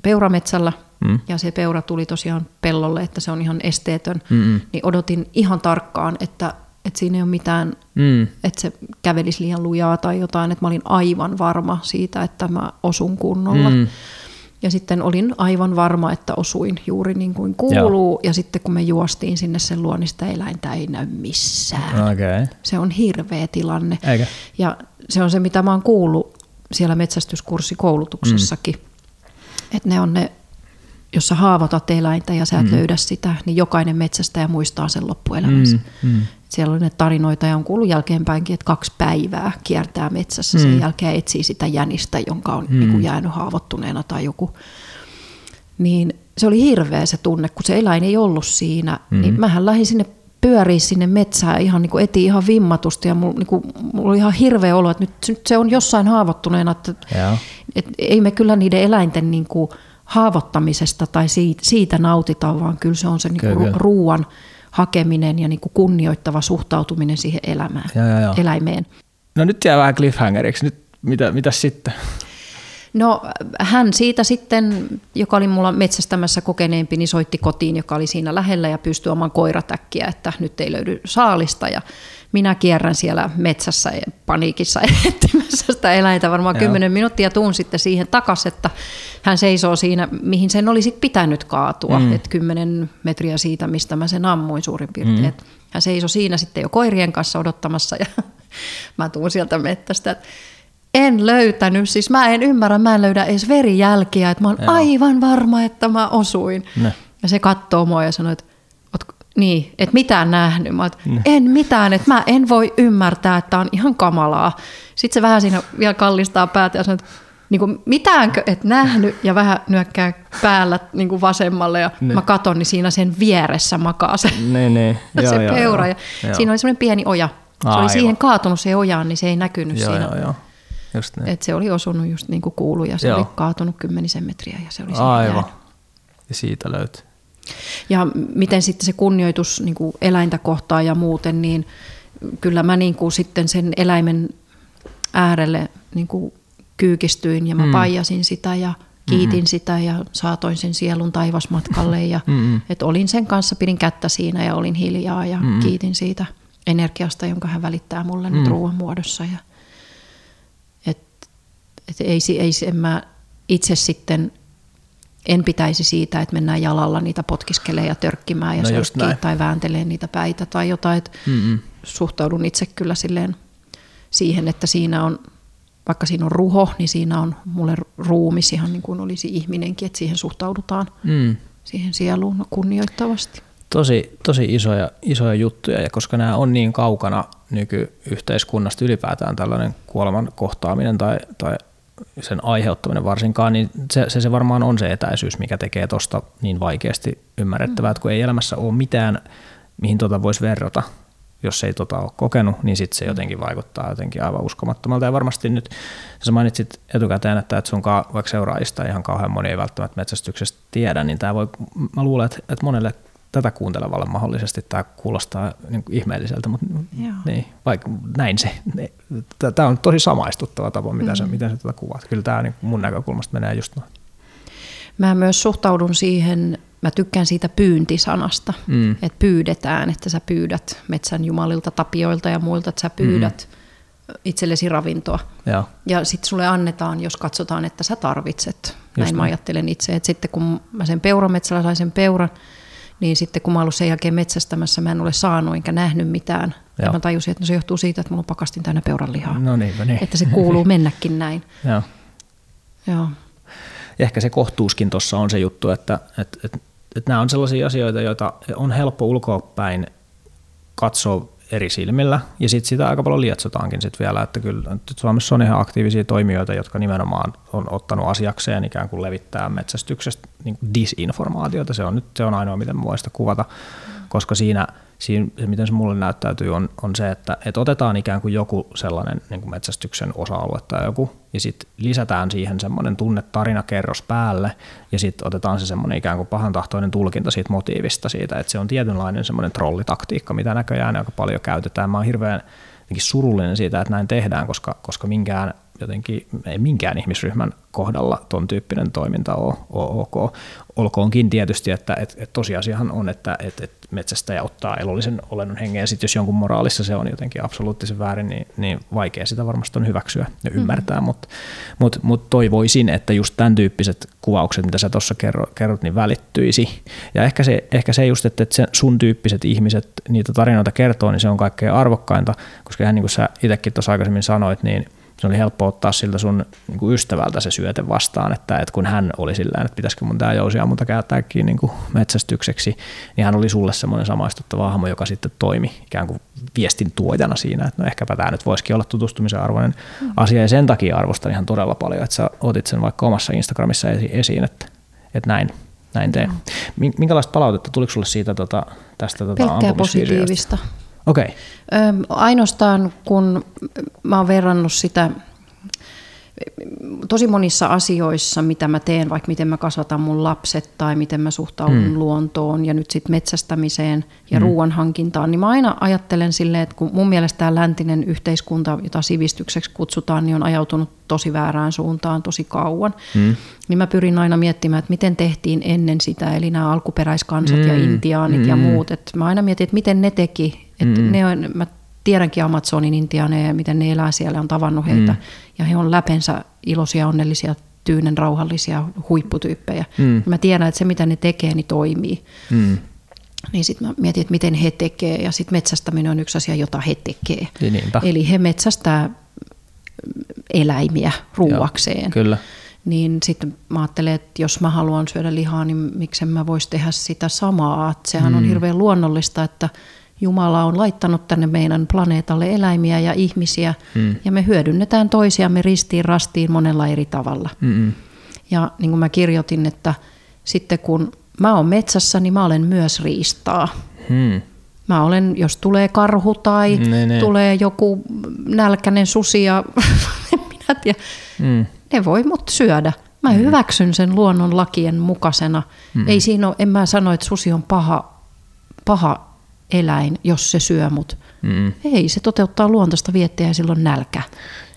peurametsällä mm. ja se peura tuli tosiaan pellolle, että se on ihan esteetön, Mm-mm. niin odotin ihan tarkkaan, että, että siinä ei ole mitään, Mm. että se kävelisi liian lujaa tai jotain, että mä olin aivan varma siitä, että mä osun kunnolla. Mm. Ja sitten olin aivan varma, että osuin juuri niin kuin kuuluu. Joo. Ja sitten kun me juostiin sinne sen luo, niin sitä eläintä ei näy missään. Okay. Se on hirveä tilanne. Eikä? Ja se on se, mitä mä oon kuullut siellä metsästyskurssikoulutuksessakin. Mm. Että ne on ne, jos sä haavoitat eläintä ja sä et mm. löydä sitä, niin jokainen metsästäjä muistaa sen loppuelämänsä. Mm. Mm. Siellä oli ne tarinoita ja on kuullut jälkeenpäinkin, että kaksi päivää kiertää metsässä. Mm. Sen jälkeen etsii sitä jänistä, jonka on mm. niin kuin jäänyt haavoittuneena tai joku. Niin se oli hirveä se tunne, kun se eläin ei ollut siinä. Mm. Niin mähän lähdin sinne pyöriin sinne metsään ihan niin kuin etiin ihan vimmatusti ja mulla, niin kuin, mulla oli ihan hirveä olo, että nyt, nyt se on jossain haavoittuneena. Että, Joo. että ei me kyllä niiden eläinten niin kuin haavoittamisesta tai siitä, siitä nautita, vaan kyllä se on se niin Kyllä, kuin kyllä. ruoan hakeminen ja niin kuin kunnioittava suhtautuminen siihen elämään, Joo, joo, joo. eläimeen. No nyt jää vähän cliffhangeriksi. Nyt mitä, mitä sitten? No hän siitä sitten, joka oli mulla metsästämässä kokeneempi, niin soitti kotiin, joka oli siinä lähellä ja pystyi oman koiratäkkiä, että nyt ei löydy saalista. Ja minä kierrän siellä metsässä ja paniikissa etsimässä sitä eläintä varmaan Joo. kymmenen minuuttia ja tuun sitten siihen takaisin, että hän seisoo siinä, mihin sen olisi pitänyt kaatua, mm. että kymmenen metriä siitä, mistä mä sen ammuin suurin piirtein. Mm. Hän seisoi siinä sitten jo koirien kanssa odottamassa ja mä tuun sieltä mettästä, että en löytänyt, siis mä en ymmärrä, mä en löydä edes verijälkiä, että mä oon Joo. aivan varma, että mä osuin. Ne. Ja se katsoo mua ja sanoo, että "Ootko- niin, että mitään nähnyt. Mä että en mitään, että mä en voi ymmärtää, että on ihan kamalaa. Sitten se vähän siinä vielä kallistaa päätä ja sanoo, että niin kuin, mitäänkö et nähnyt ja vähän nyökkää päällä niin kuin vasemmalle ja Ne. mä katon, niin siinä sen vieressä makaa se, Niin, niin. se Joo, joo, peura. joo. Ja Joo. siinä oli semmoinen pieni oja. Se Aivan. oli siihen kaatunut se ojaan, niin se ei näkynyt Joo, siinä. joo, joo. Just niin. Et se oli osunut just niin kuin kuului ja se Joo. oli kaatunut kymmenisen metriä ja se oli Aivan. jäänyt. Ja siitä löytyy. Ja miten sitten se kunnioitus niin kuin eläintä kohtaan ja muuten, niin kyllä mä niin kuin sitten sen eläimen äärelle niin kuin kyykistyin ja mä mm. paijasin sitä ja kiitin mm-hmm. sitä ja saatoin sen sielun taivasmatkalle. Ja, Mm-mm. et olin sen kanssa, pidin kättä siinä ja olin hiljaa ja mm-hmm. kiitin siitä energiasta, jonka hän välittää mulle mm. nyt ruoan muodossa. Ja, et ei, ei se, mä itse sitten en pitäisi siitä, että mennään jalalla niitä potkiskelee ja törkkimään ja No näin. tai vääntelee niitä päitä tai jotain. Et Mm-mm. suhtaudun itse kyllä silleen siihen, että siinä on, vaikka siinä on ruho, niin siinä on mulle ruumis ihan niin kuin olisi ihminenkin, että siihen suhtaudutaan Mm. siihen sieluun kunnioittavasti. Tosi, tosi isoja, isoja juttuja, ja koska nämä on niin kaukana nykyyhteiskunnasta ylipäätään tällainen kuoleman kohtaaminen tai, tai sen aiheuttaminen varsinkaan, niin se, se, se varmaan on se etäisyys, mikä tekee tuosta niin vaikeasti ymmärrettävää, mm. että kun ei elämässä ole mitään, mihin tuota voisi verrata, jos ei tota ole kokenut, niin sitten se jotenkin vaikuttaa jotenkin aivan uskomattomalta. Ja varmasti nyt, sä mainitsit etukäteen, että, että sunkaan vaikka seuraajista ihan kauhean moni ei välttämättä metsästyksestä tiedä, niin tämä voi, mä luulen, että, että monelle tätä kuuntelevalle mahdollisesti tämä kuulostaa niin kuin ihmeelliseltä, mutta niin, vaikka näin se. Tämä on tosi samaistuttava tapa, mitä mm. sä, miten sä tätä kuvaat. Kyllä tämä niin mun näkökulmasta menee just noin. Mä myös suhtaudun siihen, mä tykkään siitä pyyntisanasta, mm. että pyydetään, että sä pyydät metsän jumalilta, tapioilta ja muilta, että sä pyydät mm. itsellesi ravintoa. Ja, ja sitten sulle annetaan, jos katsotaan, että sä tarvitset. Just Näin niin. mä ajattelen itse, että sitten kun mä sen peurametsällä sain sen peuran, niin sitten kun mä ollut sen jälkeen metsästämässä, mä en ole saanut enkä nähnyt mitään. Joo. Ja mä tajusin, että no se johtuu siitä, että mulla on pakastin täynnä peuranlihaa. No niin, no niin. Että se kuuluu mennäkin näin. Joo. Joo. Ehkä se kohtuuskin tuossa on se juttu, että, että, että, että nämä on sellaisia asioita, joita on helppo ulkopäin katsoa eri silmillä, ja sitten sitä aika paljon lietsotaankin sit vielä, että kyllä että Suomessa on ihan aktiivisia toimijoita, jotka nimenomaan on ottanut asiakseen ikään kuin levittää metsästyksestä niin disinformaatiota, se on nyt se on ainoa, miten muista kuvata, koska siinä – siinä, se, miten se mulle näyttäytyy, on, on se, että, että otetaan ikään kuin joku sellainen niin kuin metsästyksen osa-alue tai joku, ja sitten lisätään siihen semmoinen tunnetarinakierros päälle, ja sitten otetaan se semmoinen ikään kuin pahantahtoinen tulkinta siitä motiivista siitä, että se on tietynlainen semmoinen trollitaktiikka, mitä näköjään aika paljon käytetään. Mä oon hirveän surullinen siitä, että näin tehdään, koska, koska minkään jotenkin ei minkään ihmisryhmän kohdalla ton tyyppinen toiminta ole, ole ok. Olkoonkin tietysti, että et, et tosiasiahan on, että et, et metsästäjä ottaa elollisen olennon hengen, ja sitten jos jonkun moraalissa se on jotenkin absoluuttisen väärin, niin, niin vaikea sitä varmasti on hyväksyä ja mm-hmm. ymmärtää, mutta mut, mut toivoisin, että just tämän tyyppiset kuvaukset, mitä sä tuossa kerrot, niin välittyisi. Ja ehkä se, ehkä se just, että, että sun tyyppiset ihmiset niitä tarinoita kertoo, niin se on kaikkein arvokkainta, koska ihan niin kuin sä itsekin tuossa aikaisemmin sanoit, niin – se oli helppo ottaa siltä sun niin kuin ystävältä se syöte vastaan, että, että kun hän oli sillä että pitäisikö mun tämä jousiammunta käyttääkin niin kuin metsästykseksi, niin hän oli sulle semmoinen samaistuttava hahmo, joka sitten toimi ikään kuin viestin tuojana siinä, että no ehkäpä tämä nyt voisikin olla tutustumisen arvoinen mm. asia, ja sen takia arvostan ihan todella paljon, että sä otit sen vaikka omassa Instagramissa esiin, että, että näin, näin teen. Mm. Minkälaista palautetta tuliko sulle siitä tota, tästä tota, Pelkkää positiivista. Okei. Okay. Ainoastaan kun mä oon verrannut sitä tosi monissa asioissa, mitä mä teen, vaikka miten mä kasvatan mun lapset tai miten mä suhtaudun mm. luontoon ja nyt sitten metsästämiseen ja mm. ruoan hankintaan, niin mä aina ajattelen silleen, että kun mun mielestä tämä läntinen yhteiskunta, jota sivistykseksi kutsutaan, niin on ajautunut tosi väärään suuntaan tosi kauan, mm. niin mä pyrin aina miettimään, että miten tehtiin ennen sitä, eli nämä alkuperäiskansat mm. ja intiaanit mm. ja muut, että mä aina mietin, että miten ne teki, että mm. ne on, mä tiedänkin Amazonin intiaaneja, miten ne elää siellä, on tavannut heitä. Mm. Ja he on läpensä iloisia, onnellisia, tyynen, rauhallisia huipputyyppejä. Mm. Mä tiedän, että se mitä ne tekee, niin toimii. Mm. Niin sitten mä mietin, että miten he tekee. Ja sitten metsästäminen on yksi asia, jota he tekee. Niinpä. Eli he metsästää eläimiä ruuakseen. Joo, kyllä. Niin sitten mä ajattelen, että jos mä haluan syödä lihaa, niin miksen mä vois tehdä sitä samaa. Et sehän mm. on hirveän luonnollista, että Jumala on laittanut tänne meidän planeetalle eläimiä ja ihmisiä, mm. ja me hyödynnetään toisiamme ristiin rastiin monella eri tavalla. Mm-mm. Ja niin kuin mä kirjoitin, että sitten kun mä oon metsässä, niin mä olen myös riistaa. Mm. Mä olen, jos tulee karhu tai ne, ne. tulee joku nälkäinen susi ja minä tiedä, mm. ne voi mut syödä. Mä mm. hyväksyn sen luonnon lakien mukaisena. Mm. Ei siinä ole, en mä sano, että susi on paha, paha eläin, jos se syö mut. Mm. Ei, se toteuttaa luontaista viettiä ja silloin nälkä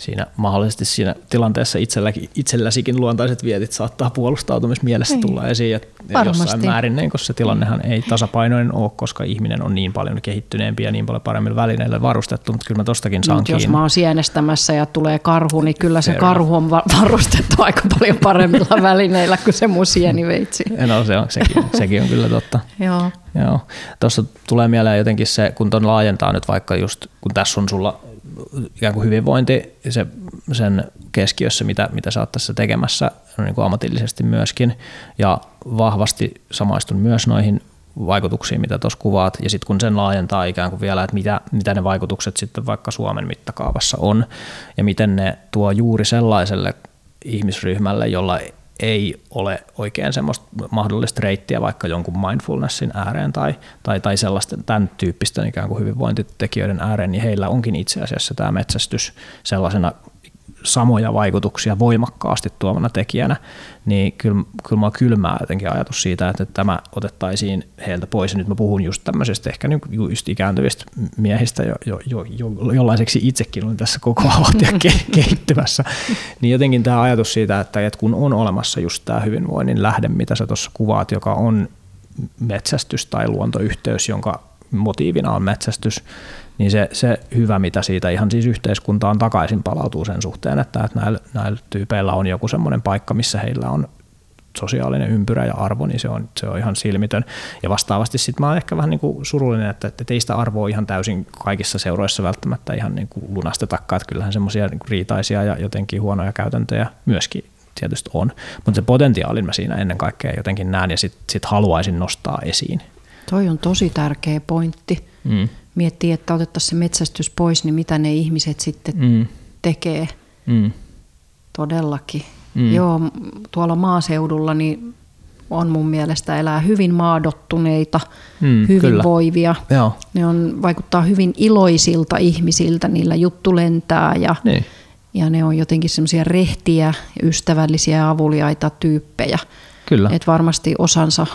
siinä mahdollisesti siinä tilanteessa itselläkin, itselläsikin luontaiset vietit saattaa puolustautumis mielessä Ei. tulla esiin. Että jossain määrin, niin, koska se tilannehan ei tasapainoinen ole, koska ihminen on niin paljon kehittyneempi ja niin paljon paremmilla välineillä varustettu, mutta kyllä mä tostakin saan Jos mä oon sienestämässä ja tulee karhu, niin kyllä se karhu on varustettu aika paljon paremmilla välineillä kuin se mun sieniveitsi. No se on, sekin, sekin on kyllä totta. Joo. Joo. Tuossa tulee mieleen jotenkin se, kun ton laajentaa nyt vaikka just, kun tässä on sulla ikään kuin hyvinvointi se, sen keskiössä, mitä, mitä sä oot tässä tekemässä niin kuin ammatillisesti myöskin. Ja vahvasti samaistun myös noihin vaikutuksiin, mitä tuossa kuvaat, ja sitten kun sen laajentaa ikään kuin vielä, että mitä, mitä ne vaikutukset sitten vaikka Suomen mittakaavassa on, ja miten ne tuo juuri sellaiselle ihmisryhmälle, jolla ei ole oikein semmoista mahdollista reittiä vaikka jonkun mindfulnessin ääreen tai, tai, tai sellaisten tämän tyyppisten ikään kuin hyvinvointitekijöiden ääreen, niin heillä onkin itse asiassa tämä metsästys sellaisena samoja vaikutuksia voimakkaasti tuomana tekijänä, niin kyllä, kyllä mä kylmää jotenkin ajatus siitä, että tämä otettaisiin heiltä pois. Ja nyt mä puhun just tämmöisestä ehkä niin just ikääntyvistä miehistä, jo, jo, jo, jo, jollaiseksi itsekin olen tässä koko vauhtia kehittymässä. Niin jotenkin tämä ajatus siitä, että, että kun on olemassa just tämä hyvinvoinnin lähde, mitä sä tuossa kuvaat, joka on metsästys tai luontoyhteys, jonka motiivina on metsästys, niin se, se hyvä, mitä siitä ihan siis yhteiskuntaan takaisin palautuu sen suhteen, että, että näillä, näillä tyypeillä on joku semmoinen paikka, missä heillä on sosiaalinen ympyrä ja arvo, niin se on, se on ihan silmitön. Ja vastaavasti sitten mä oon ehkä vähän niin kuin surullinen, että, että teistä arvoa ihan täysin kaikissa seuroissa välttämättä ihan niin kuin lunastetakaan, että kyllähän semmoisia niin riitaisia ja jotenkin huonoja käytäntöjä myöskin tietysti on, mutta se potentiaalin mä siinä ennen kaikkea jotenkin näen ja sitten sit haluaisin nostaa esiin. Toi on tosi tärkeä pointti. Mm miettii, että otettaisiin se metsästys pois, niin mitä ne ihmiset sitten mm. tekee. Mm. Todellakin. Mm. Joo, tuolla maaseudulla niin on mun mielestä elää hyvin maadottuneita, mm, hyvinvoivia. Joo. Ne on, vaikuttaa hyvin iloisilta ihmisiltä, niillä juttu lentää ja, niin. ja ne on jotenkin semmoisia rehtiä, ystävällisiä ja avuliaita tyyppejä. Kyllä. Et varmasti osansa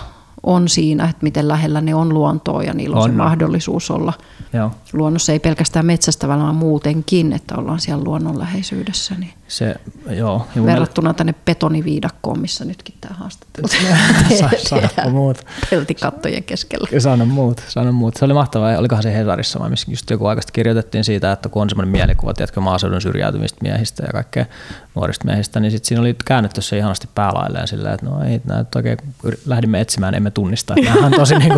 on siinä, että miten lähellä ne on luontoa ja niillä on, on se mahdollisuus olla Joo. luonnossa, ei pelkästään metsästä, vaan muutenkin, että ollaan siellä luonnonläheisyydessä. Niin se, joo. Ja verrattuna tänne betoniviidakkoon, missä nytkin tämä haastattelu Sano muut. Peltikattojen keskellä. Sano muut, sano muut. Se oli mahtavaa. Olikohan se Hesarissa vai missä just joku aikaista kirjoitettiin siitä, että kun on semmoinen mielikuva, tiedätkö, maaseudun syrjäytymistä miehistä ja kaikkea nuorista miehistä, niin sitten siinä oli käännetty se ihanasti päälailleen silleen, että no ei, näet oikein lähdimme etsimään, emme tunnista. Nämä on tosi, niin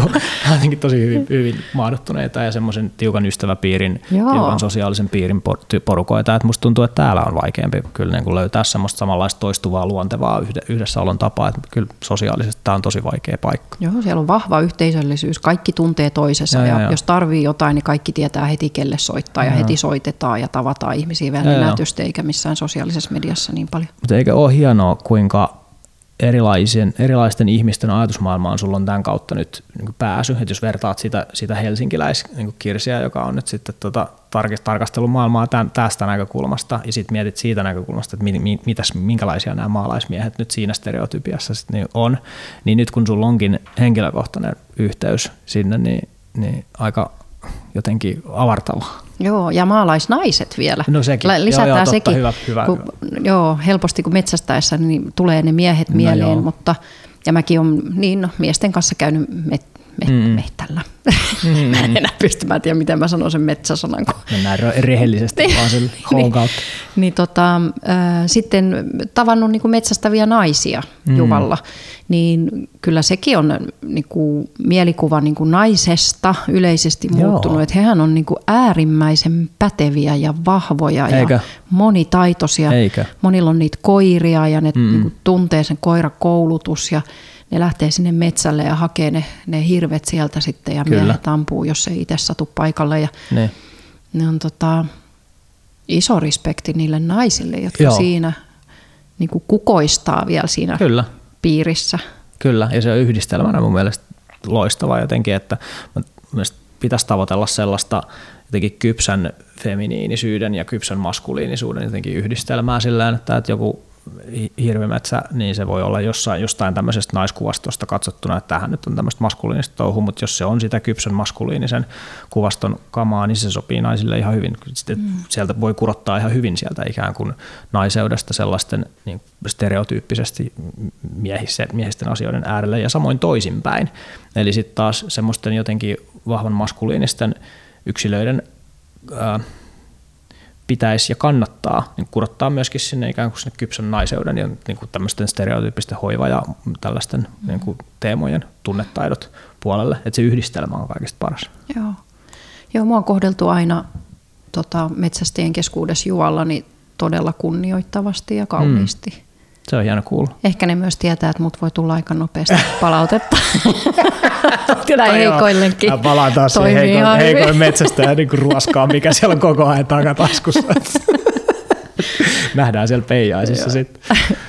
kuin, tosi hyvin, hyvin maadottuneita ja semmoisen tiukan ystäväpiirin, Joo. tiukan sosiaalisen piirin porukoita. Että musta tuntuu, että täällä on vaikeampi kyllä niin kuin löytää semmoista samanlaista toistuvaa luontevaa yhdessäolon tapaa. Että kyllä sosiaalisesti tämä on tosi vaikea paikka. Joo, siellä on vahva yhteisöllisyys. Kaikki tuntee toisessa ja, ja, ja jos tarvii jotain, niin kaikki tietää heti kelle soittaa ja, ja heti soitetaan ja tavataan ihmisiä näytöstä eikä missään sosiaalisessa mediassa niin paljon. Mutta eikö ole hienoa, kuinka erilaisen, erilaisten ihmisten ajatusmaailmaan sulla on tämän kautta nyt niin pääsy. että jos vertaat sitä, sitä helsinkiläiskirsiä, niin joka on nyt sitten tota, tarkastellut maailmaa tämän, tästä näkökulmasta, ja sitten mietit siitä näkökulmasta, että mi, mi, mitäs, minkälaisia nämä maalaismiehet nyt siinä stereotypiassa sit niin on, niin nyt kun sulla onkin henkilökohtainen yhteys sinne, niin, niin aika jotenkin avartava. Joo, ja maalaisnaiset vielä. No sekin. Lisätään joo, joo, totta, sekin. Hyvä, hyvä, kun, hyvä. Joo, helposti kun metsästäessä niin tulee ne miehet no mieleen, joo. mutta ja mäkin olen niin, no, miesten kanssa käynyt met, met, mm. mettällä. Mm. mä en enää pysty, mä en tiedä miten mä sanon sen metsäsanan. Kun... Mennään rehellisesti vaan sen niin, kautta. Niin, tota, äh, sitten tavannut niin kuin metsästäviä naisia mm. Juvalla, niin kyllä sekin on niin kuin, mielikuva niin kuin naisesta yleisesti muuttunut. Että hehän on niin kuin äärimmäisen päteviä ja vahvoja Eikä. ja monitaitoisia. Eikä. Monilla on niitä koiria ja ne mm. niin kuin, tuntee sen koirakoulutus ja ne lähtee sinne metsälle ja hakee ne, ne hirvet sieltä sitten ja Kyllä. miehet ampuu, jos ei itse satu paikalle. Ja ne. ne on tota, iso respekti niille naisille, jotka Joo. siinä niin kuin kukoistaa vielä siinä Kyllä. piirissä. Kyllä, ja se on yhdistelmänä mun mielestä loistava jotenkin, että pitäisi tavoitella sellaista jotenkin kypsän feminiinisyyden ja kypsän maskuliinisuuden jotenkin yhdistelmää sillä että, että joku hirvimetsä, niin se voi olla jossain, jostain tämmöisestä naiskuvastosta katsottuna, että tähän nyt on tämmöistä maskuliinista touhua, mutta jos se on sitä kypsän maskuliinisen kuvaston kamaa, niin se sopii naisille ihan hyvin. Sitten mm. Sieltä voi kurottaa ihan hyvin sieltä ikään kuin naiseudesta sellaisten niin stereotyyppisesti miehisten, miehisten asioiden äärelle ja samoin toisinpäin. Eli sitten taas semmoisten jotenkin vahvan maskuliinisten yksilöiden ää, pitäisi ja kannattaa niin kurottaa myöskin sinne ikään kuin sinne kypsän naiseuden ja niin kuin tämmöisten stereotyyppisten hoiva- ja tällaisten mm. niin kuin teemojen tunnetaidot puolelle, että se yhdistelmä on kaikista paras. Joo, Joo mua on kohdeltu aina tota, metsästien keskuudessa juolla niin todella kunnioittavasti ja kauniisti. Mm. Se on hieno kuulla. Ehkä ne myös tietää, että mut voi tulla aika nopeasti palautetta. Kyllä heikoillekin. Palaan taas siihen heikoin, heikoin metsästä ja niin ruoskaa, mikä siellä on koko ajan takataskussa. Nähdään siellä peijaisissa sitten.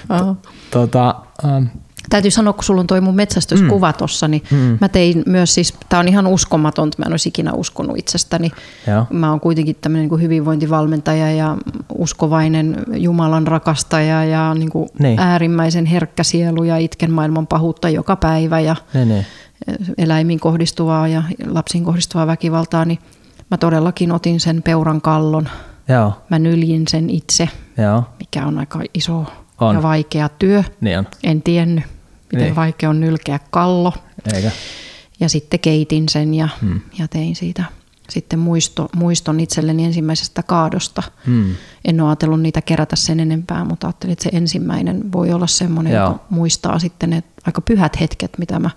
tota, ähm, Täytyy sanoa, kun sulla on toi mun metsästyskuva mm. tossa, niin mm. mä tein myös siis, tää on ihan uskomatonta, mä en olisi ikinä uskonut itsestäni. Joo. Mä oon kuitenkin tämmöinen niin hyvinvointivalmentaja ja uskovainen Jumalan rakastaja ja niin kuin niin. äärimmäisen herkkä sielu ja itken maailman pahuutta joka päivä ja niin, niin. eläimiin kohdistuvaa ja lapsiin kohdistuvaa väkivaltaa, niin mä todellakin otin sen peuran kallon. Joo. Mä nyljin sen itse, Joo. mikä on aika iso on. ja vaikea työ. Niin on. En tiennyt miten niin. vaikea on nylkeä kallo. Eikä. Ja sitten keitin sen ja, hmm. ja tein siitä sitten muisto, muiston itselleni ensimmäisestä kaadosta. Hmm. En ole ajatellut niitä kerätä sen enempää, mutta ajattelin, että se ensimmäinen voi olla semmoinen, Joo. joka muistaa sitten ne aika pyhät hetket, mitä mä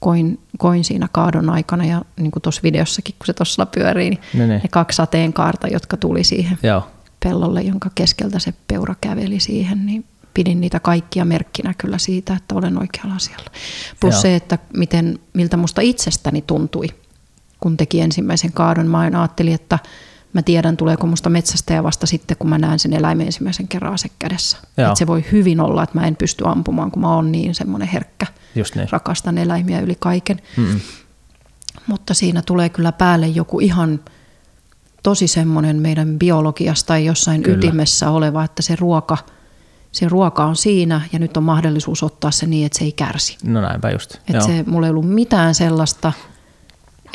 koin, koin siinä kaadon aikana. Ja niin kuin tuossa videossakin, kun se tuossa pyörii, niin ne, ne. ne kaksi sateenkaarta, jotka tuli siihen Joo. pellolle, jonka keskeltä se peura käveli siihen, niin pidin niitä kaikkia merkkinä kyllä siitä, että olen oikealla asialla. Plus Joo. se, että miten, miltä musta itsestäni tuntui, kun teki ensimmäisen kaadon. Mä aina ajattelin, että mä tiedän, tuleeko musta metsästä ja vasta sitten, kun mä näen sen eläimen ensimmäisen kerran ase kädessä. Että se voi hyvin olla, että mä en pysty ampumaan, kun mä oon niin semmoinen herkkä. Just niin. Rakastan eläimiä yli kaiken. Mm-mm. Mutta siinä tulee kyllä päälle joku ihan tosi semmoinen meidän biologiasta tai jossain kyllä. ytimessä oleva, että se ruoka – se ruoka on siinä ja nyt on mahdollisuus ottaa se niin, että se ei kärsi. No näinpä just. Että se, mulla ei ollut mitään sellaista,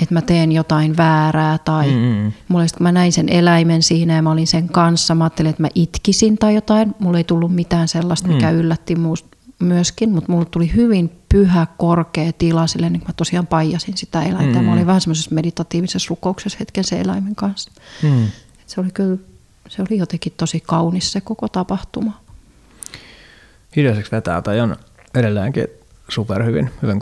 että mä teen jotain väärää tai mm-hmm. mulla kun mä näin sen eläimen siinä ja mä olin sen kanssa, mä ajattelin, että mä itkisin tai jotain. Mulla ei tullut mitään sellaista, mikä mm. yllätti myöskin, mutta mulla tuli hyvin pyhä, korkea tila sille, niin mä tosiaan paijasin sitä eläintä. Mm. Mä olin vähän semmoisessa meditatiivisessa rukouksessa hetken sen eläimen kanssa. Mm. se oli kyllä, se oli jotenkin tosi kaunis se koko tapahtuma hiljaiseksi vetää tai on edelleenkin superhyvin hyvin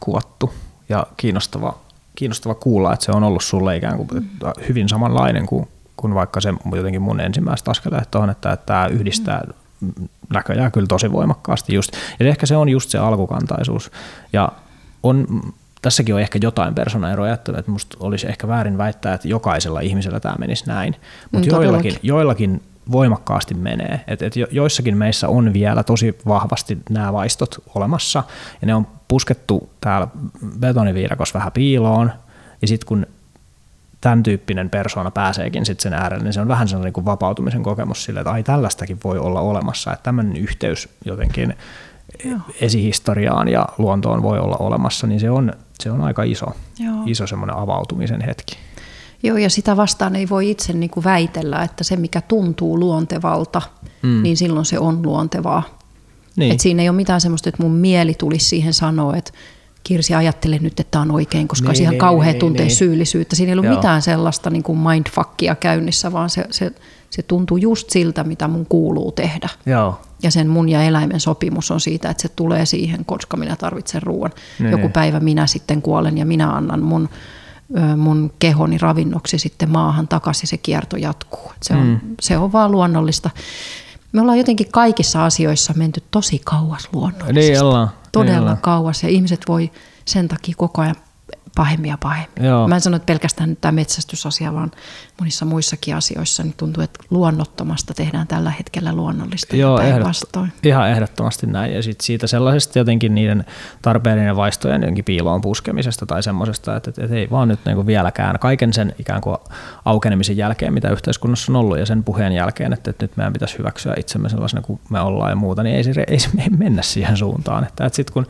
kuvattu ja kiinnostava, kiinnostava kuulla, että se on ollut sulle ikään kuin mm. hyvin samanlainen kuin, kuin vaikka se jotenkin mun ensimmäiset askeleet on, että, että tämä yhdistää mm. näköjään kyllä tosi voimakkaasti just. Ja ehkä se on just se alkukantaisuus. Ja on, tässäkin on ehkä jotain persoonaeroja, että musta olisi ehkä väärin väittää, että jokaisella ihmisellä tämä menisi näin. Mutta mm, joillakin, joillakin voimakkaasti menee. Et, et joissakin meissä on vielä tosi vahvasti nämä vaistot olemassa, ja ne on puskettu täällä betoniviirakossa vähän piiloon, ja sitten kun tämän tyyppinen persoona pääseekin sitten sen äärelle, niin se on vähän sellainen kuin vapautumisen kokemus sille, että ai tällaistakin voi olla olemassa, että tämmöinen yhteys jotenkin Joo. esihistoriaan ja luontoon voi olla olemassa, niin se on, se on aika iso, Joo. iso semmoinen avautumisen hetki. Joo, ja sitä vastaan ei voi itse niin kuin väitellä, että se mikä tuntuu luontevalta, mm. niin silloin se on luontevaa. Niin. Et siinä ei ole mitään semmoista, että mun mieli tulisi siihen sanoa, että Kirsi ajattele nyt, että tämä on oikein, koska niin, ihan niin, kauhea niin, tuntee niin. syyllisyyttä. Siinä ei ole Joo. mitään sellaista niin kuin mindfuckia käynnissä, vaan se, se, se tuntuu just siltä, mitä mun kuuluu tehdä. Joo. Ja sen mun ja eläimen sopimus on siitä, että se tulee siihen, koska minä tarvitsen ruoan. Niin. Joku päivä minä sitten kuolen ja minä annan mun mun kehoni ravinnoksi sitten maahan takaisin, se kierto jatkuu. Se on, mm. se on vaan luonnollista. Me ollaan jotenkin kaikissa asioissa menty tosi kauas luonnollisesti. Niin ollaan. Todella niin ollaan. kauas ja ihmiset voi sen takia koko ajan pahemmin ja pahemmin. Joo. Mä en sano, että pelkästään nyt tämä metsästysasia, vaan monissa muissakin asioissa niin tuntuu, että luonnottomasta tehdään tällä hetkellä luonnollista Joo, ehdot, ihan ehdottomasti näin. Ja sit siitä sellaisesta jotenkin niiden tarpeellinen vaistojen jonkin piiloon puskemisesta tai semmoisesta, että, että, että ei vaan nyt niin vieläkään kaiken sen ikään kuin aukenemisen jälkeen, mitä yhteiskunnassa on ollut ja sen puheen jälkeen, että, että nyt meidän pitäisi hyväksyä itsemme sellaisena kuin me ollaan ja muuta, niin ei se, ei se mennä siihen suuntaan. Että, että sitten kun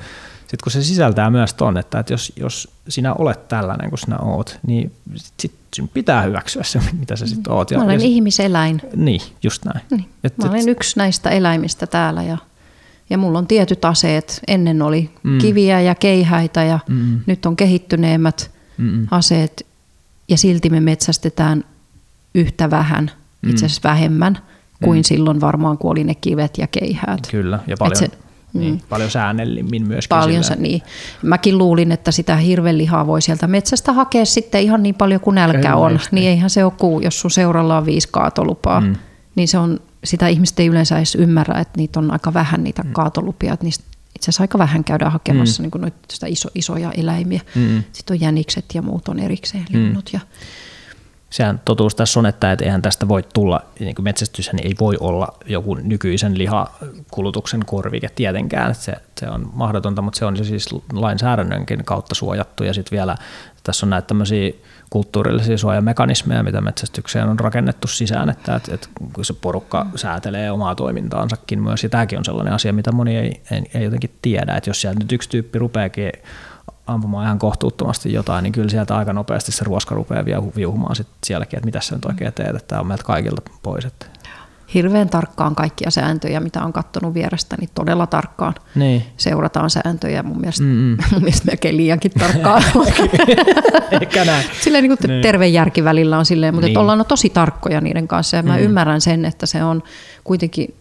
sitten kun se sisältää myös ton, että, että jos, jos sinä olet tällainen kuin sinä oot, niin sitten sinun pitää hyväksyä se, mitä sä sitten oot. Mä olen ja, ihmiseläin. Niin, just näin. Niin. Et, Mä olen et, yksi näistä eläimistä täällä ja, ja mulla on tietyt aseet. Ennen oli mm. kiviä ja keihäitä ja mm. nyt on kehittyneemmät mm. aseet ja silti me metsästetään yhtä vähän, mm. itse asiassa vähemmän kuin mm. silloin varmaan, kun oli ne kivet ja keihäät. Kyllä, ja paljon, se, niin, mm. paljon säännellimmin myöskin. Paljon se, niin. Mäkin luulin, että sitä hirvelihaa voi sieltä metsästä hakea sitten ihan niin paljon kuin nälkä on. Niin. niin eihän se ole kuu, jos sun seuralla on viisi kaatolupaa. Mm. Niin se on, sitä ihmiset ei yleensä edes ymmärrä, että niitä on aika vähän niitä mm. kaatolupia. Että niistä itse asiassa aika vähän käydään hakemassa mm. niin noita sitä iso, isoja eläimiä. Mm. Sitten on jänikset ja muut on erikseen linnut. Mm. Ja, sehän totuus tässä on, että et eihän tästä voi tulla, niin kuin metsästyshän ei voi olla joku nykyisen lihakulutuksen korvike tietenkään, se, se on mahdotonta, mutta se on siis lainsäädännönkin kautta suojattu. Ja sitten vielä tässä on näitä tämmöisiä kulttuurillisia suojamekanismeja, mitä metsästykseen on rakennettu sisään, että, että, että se porukka säätelee omaa toimintaansakin myös, ja tämäkin on sellainen asia, mitä moni ei, ei, ei jotenkin tiedä, että jos siellä nyt yksi tyyppi rupeakin ampumaan ihan kohtuuttomasti jotain, niin kyllä sieltä aika nopeasti se ruoska rupeaa viuhumaan sit sielläkin, että mitä sä nyt oikein teet, että tämä on meiltä kaikilta pois. Että hirveän tarkkaan kaikkia sääntöjä, mitä on katsonut vierestä, niin todella tarkkaan niin. seurataan sääntöjä. Mun mielestä, mm-hmm. mun mielestä melkein liiankin tarkkaan. Ehkä näin. Silleen niin kuin niin. terve järki välillä on silleen, mutta niin. ollaan no tosi tarkkoja niiden kanssa. Ja mä mm. ymmärrän sen, että se on kuitenkin...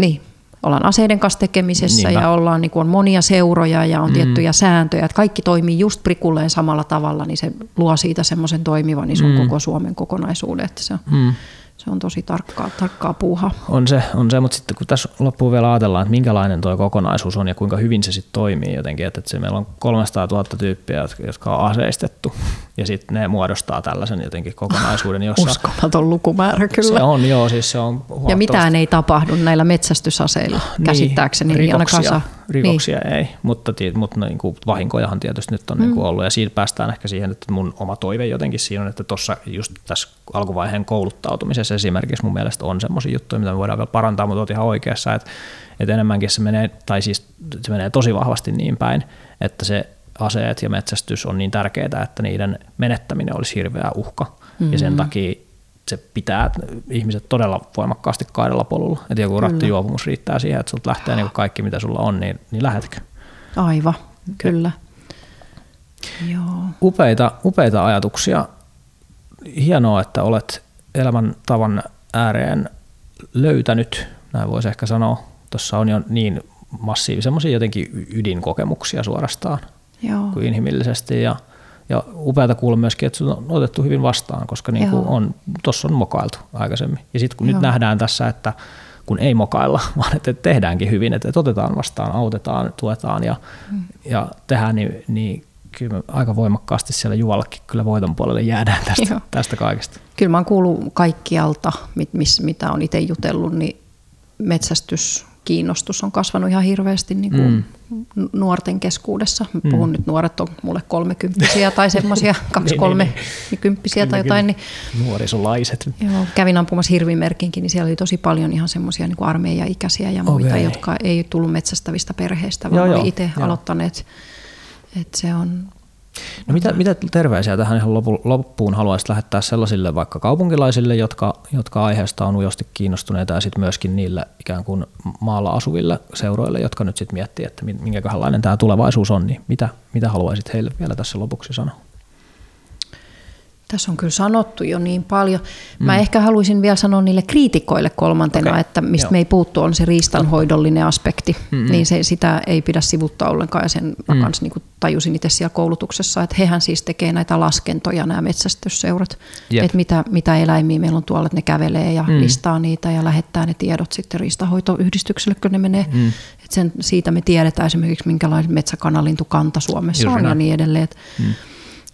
Niin, ollaan aseiden kanssa tekemisessä Niinpä. ja ollaan, niin kuin on monia seuroja ja on mm. tiettyjä sääntöjä, että kaikki toimii just prikulleen samalla tavalla, niin se luo siitä semmoisen toimivan ison mm. koko Suomen kokonaisuuden, että se, mm. se on tosi tarkkaa, tarkkaa puuhaa. On se, on se, mutta sitten kun tässä loppuun vielä ajatellaan, että minkälainen tuo kokonaisuus on ja kuinka hyvin se sitten toimii jotenkin, että, että se meillä on 300 000 tyyppiä, jotka on aseistettu ja sitten ne muodostaa tällaisen jotenkin kokonaisuuden, jossa... Uskomaton lukumäärä kyllä. Se on, joo, siis se on Ja mitään ei tapahdu näillä metsästysaseilla, niin, käsittääkseni. Rikoksia, rikoksia niin. ei, mutta, mutta niin kuin vahinkojahan tietysti nyt on mm. niin kuin ollut, ja siitä päästään ehkä siihen, että mun oma toive jotenkin siinä on, että tuossa just tässä alkuvaiheen kouluttautumisessa esimerkiksi mun mielestä on semmoisia juttuja, mitä me voidaan vielä parantaa, mutta olet ihan oikeassa, että, että enemmänkin se menee, tai siis se menee tosi vahvasti niin päin, että se aseet ja metsästys on niin tärkeää, että niiden menettäminen olisi hirveä uhka. Mm-hmm. Ja sen mm-hmm. takia se pitää ihmiset todella voimakkaasti kaidella polulla. Että joku rattijuopumus riittää siihen, että sulta lähtee niin kaikki, mitä sulla on, niin, niin lähetkö? Aivan, kyllä. Joo. Upeita, upeita ajatuksia. Hienoa, että olet elämäntavan ääreen löytänyt, näin voisi ehkä sanoa. Tuossa on jo niin massiivisia jotenkin ydinkokemuksia suorastaan Joo. kuin inhimillisesti ja, ja upeata kuulla myöskin, että se on otettu hyvin vastaan, koska niin kuin on, tuossa on mokailtu aikaisemmin. Ja sitten kun Joo. nyt nähdään tässä, että kun ei mokailla, vaan että tehdäänkin hyvin, että otetaan vastaan, autetaan, tuetaan ja, mm. ja tehdään, niin, niin kyllä me aika voimakkaasti siellä Juvallekin kyllä voiton puolelle jäädään tästä, tästä kaikesta. Kyllä mä oon kuullut kaikkialta, mit, miss, mitä on itse jutellut, niin metsästys kiinnostus on kasvanut ihan hirveästi niin kuin mm. nuorten keskuudessa. Mm. Puhun nyt, nuoret on mulle kolmekymppisiä tai semmoisia kaksi niin, kolme niin, kymppisiä tai jotain. Niin, Nuorisolaiset. Joo, kävin ampumassa hirvimerkinkin, niin siellä oli tosi paljon ihan semmoisia niin armeija-ikäisiä ja muita, okay. jotka ei tullut metsästävistä perheistä, vaan joo, oli itse aloittaneet. Et se on No mitä, mitä terveisiä tähän ihan loppuun haluaisit lähettää sellaisille vaikka kaupunkilaisille, jotka, jotka aiheesta on ujosti kiinnostuneita ja sitten myöskin niille ikään kuin maalla asuville seuroille, jotka nyt sitten miettii, että minkälainen tämä tulevaisuus on, niin mitä, mitä haluaisit heille vielä tässä lopuksi sanoa? Tässä on kyllä sanottu jo niin paljon. Mä mm. ehkä haluaisin vielä sanoa niille kriitikoille kolmantena, okay. että mistä Joo. me ei puuttu, on se riistanhoidollinen aspekti. Mm-hmm. Niin se, sitä ei pidä sivuttaa ollenkaan. Ja sen mm. mä kans, niin tajusin itse siellä koulutuksessa, että hehän siis tekee näitä laskentoja, nämä metsästysseurat. Yep. Että mitä, mitä eläimiä meillä on tuolla, että ne kävelee ja mm. listaa niitä ja lähettää ne tiedot sitten riistanhoitoyhdistykselle, kun ne menee. Mm. Et sen, siitä me tiedetään esimerkiksi, minkälainen metsäkanalintukanta Suomessa Juuri on näin. ja niin edelleen. Mm.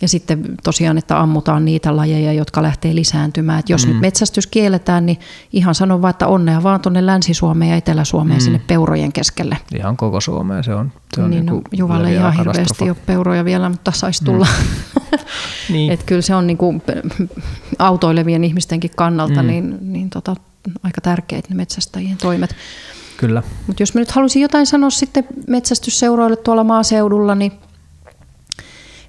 Ja sitten tosiaan, että ammutaan niitä lajeja, jotka lähtee lisääntymään. Et jos mm. nyt metsästys kielletään, niin ihan sanon vaan, että onnea vaan tuonne Länsi-Suomeen ja Etelä-Suomeen mm. sinne peurojen keskelle. Ihan koko Suomeen se on. Se on niin, niin no, Juvalle ihan hirveästi ole peuroja vielä, mutta saisi mm. tulla. Mm. niin. Et kyllä se on niin kuin autoilevien ihmistenkin kannalta mm. niin, niin tota, aika tärkeitä ne metsästäjien toimet. Kyllä. Mutta jos mä nyt haluaisin jotain sanoa sitten metsästysseuroille tuolla maaseudulla, niin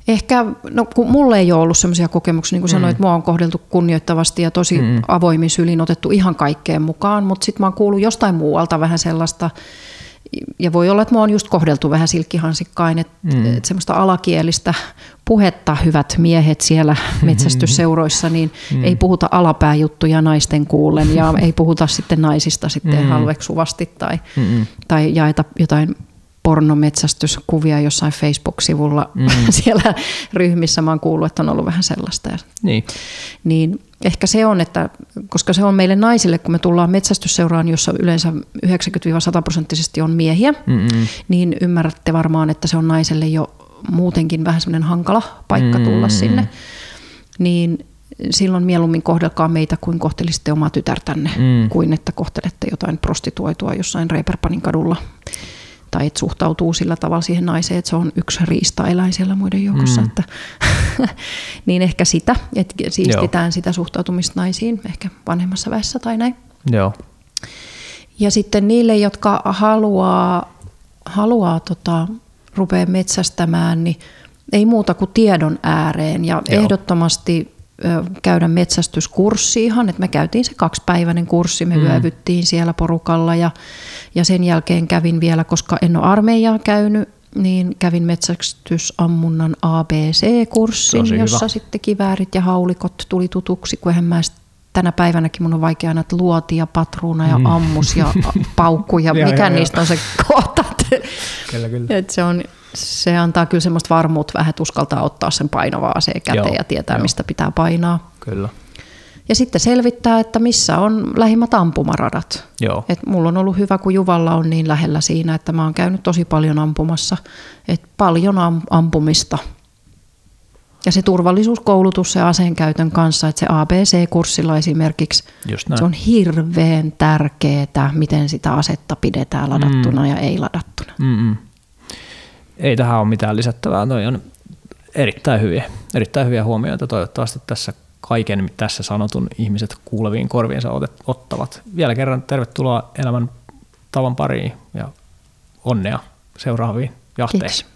Ehkä, no kun mulle ei ole ollut sellaisia kokemuksia, niin kuin mm. sanoin, että mua on kohdeltu kunnioittavasti ja tosi mm. avoimin sylin otettu ihan kaikkeen mukaan, mutta sitten mä oon kuullut jostain muualta vähän sellaista, ja voi olla, että mua on just kohdeltu vähän silkkihansikkain, että mm. et semmoista alakielistä puhetta, hyvät miehet siellä metsästysseuroissa, niin mm. ei puhuta alapääjuttuja naisten kuullen ja ei puhuta sitten naisista sitten mm. halveksuvasti tai, mm. tai jaeta jotain pornometsästyskuvia jossain Facebook-sivulla mm. siellä ryhmissä. Mä oon kuullut, että on ollut vähän sellaista. Niin. niin ehkä se on, että koska se on meille naisille, kun me tullaan metsästysseuraan, jossa yleensä 90-100 prosenttisesti on miehiä, Mm-mm. niin ymmärrätte varmaan, että se on naiselle jo muutenkin vähän semmoinen hankala paikka tulla mm-hmm. sinne. niin silloin mieluummin kohdelkaa meitä kuin kohtelisitte omaa tytärtänne, mm. kuin että kohtelette jotain prostituoitua jossain Reiperpanin kadulla. Tai että suhtautuu sillä tavalla siihen naiseen, että se on yksi riistaeläin siellä muiden joukossa. Mm. Että niin ehkä sitä, että siistitään Joo. sitä suhtautumista naisiin, ehkä vanhemmassa väessä tai näin. Joo. Ja sitten niille, jotka haluaa, haluaa tota, rupea metsästämään, niin ei muuta kuin tiedon ääreen. Ja Joo. ehdottomasti käydä metsästyskurssi ihan, että me käytiin se kaksipäiväinen kurssi, me mm. yövyttiin siellä porukalla ja, ja sen jälkeen kävin vielä, koska en ole armeijaa käynyt, niin kävin metsästysammunnan ABC-kurssin, jossa sitten kiväärit ja haulikot tuli tutuksi, kun eihän mä tänä päivänäkin mun on vaikea aina, että luoti ja patruuna ja mm. ammus ja paukku ja, ja mikä ja, niistä ja. on se kohta. kyllä, kyllä. Et se, on, se antaa kyllä semmoista varmuutta vähän, että uskaltaa ottaa sen painavaa aseen käteen Joo, ja tietää, jo. mistä pitää painaa. Kyllä. Ja sitten selvittää, että missä on lähimmät ampumaradat. Joo. Et mulla on ollut hyvä, kun Juvalla on niin lähellä siinä, että mä oon käynyt tosi paljon ampumassa. Et paljon am- ampumista ja se turvallisuuskoulutus se aseen käytön kanssa, että se ABC-kurssilla esimerkiksi, se on hirveän tärkeää, miten sitä asetta pidetään ladattuna mm. ja ei ladattuna. Mm-mm. Ei tähän ole mitään lisättävää, toi on erittäin hyviä, erittäin hyviä huomioita. Toivottavasti tässä kaiken tässä sanotun ihmiset kuuleviin korviinsa ottavat. Vielä kerran tervetuloa elämän tavan pariin ja onnea seuraaviin jahteihin. Kiitos.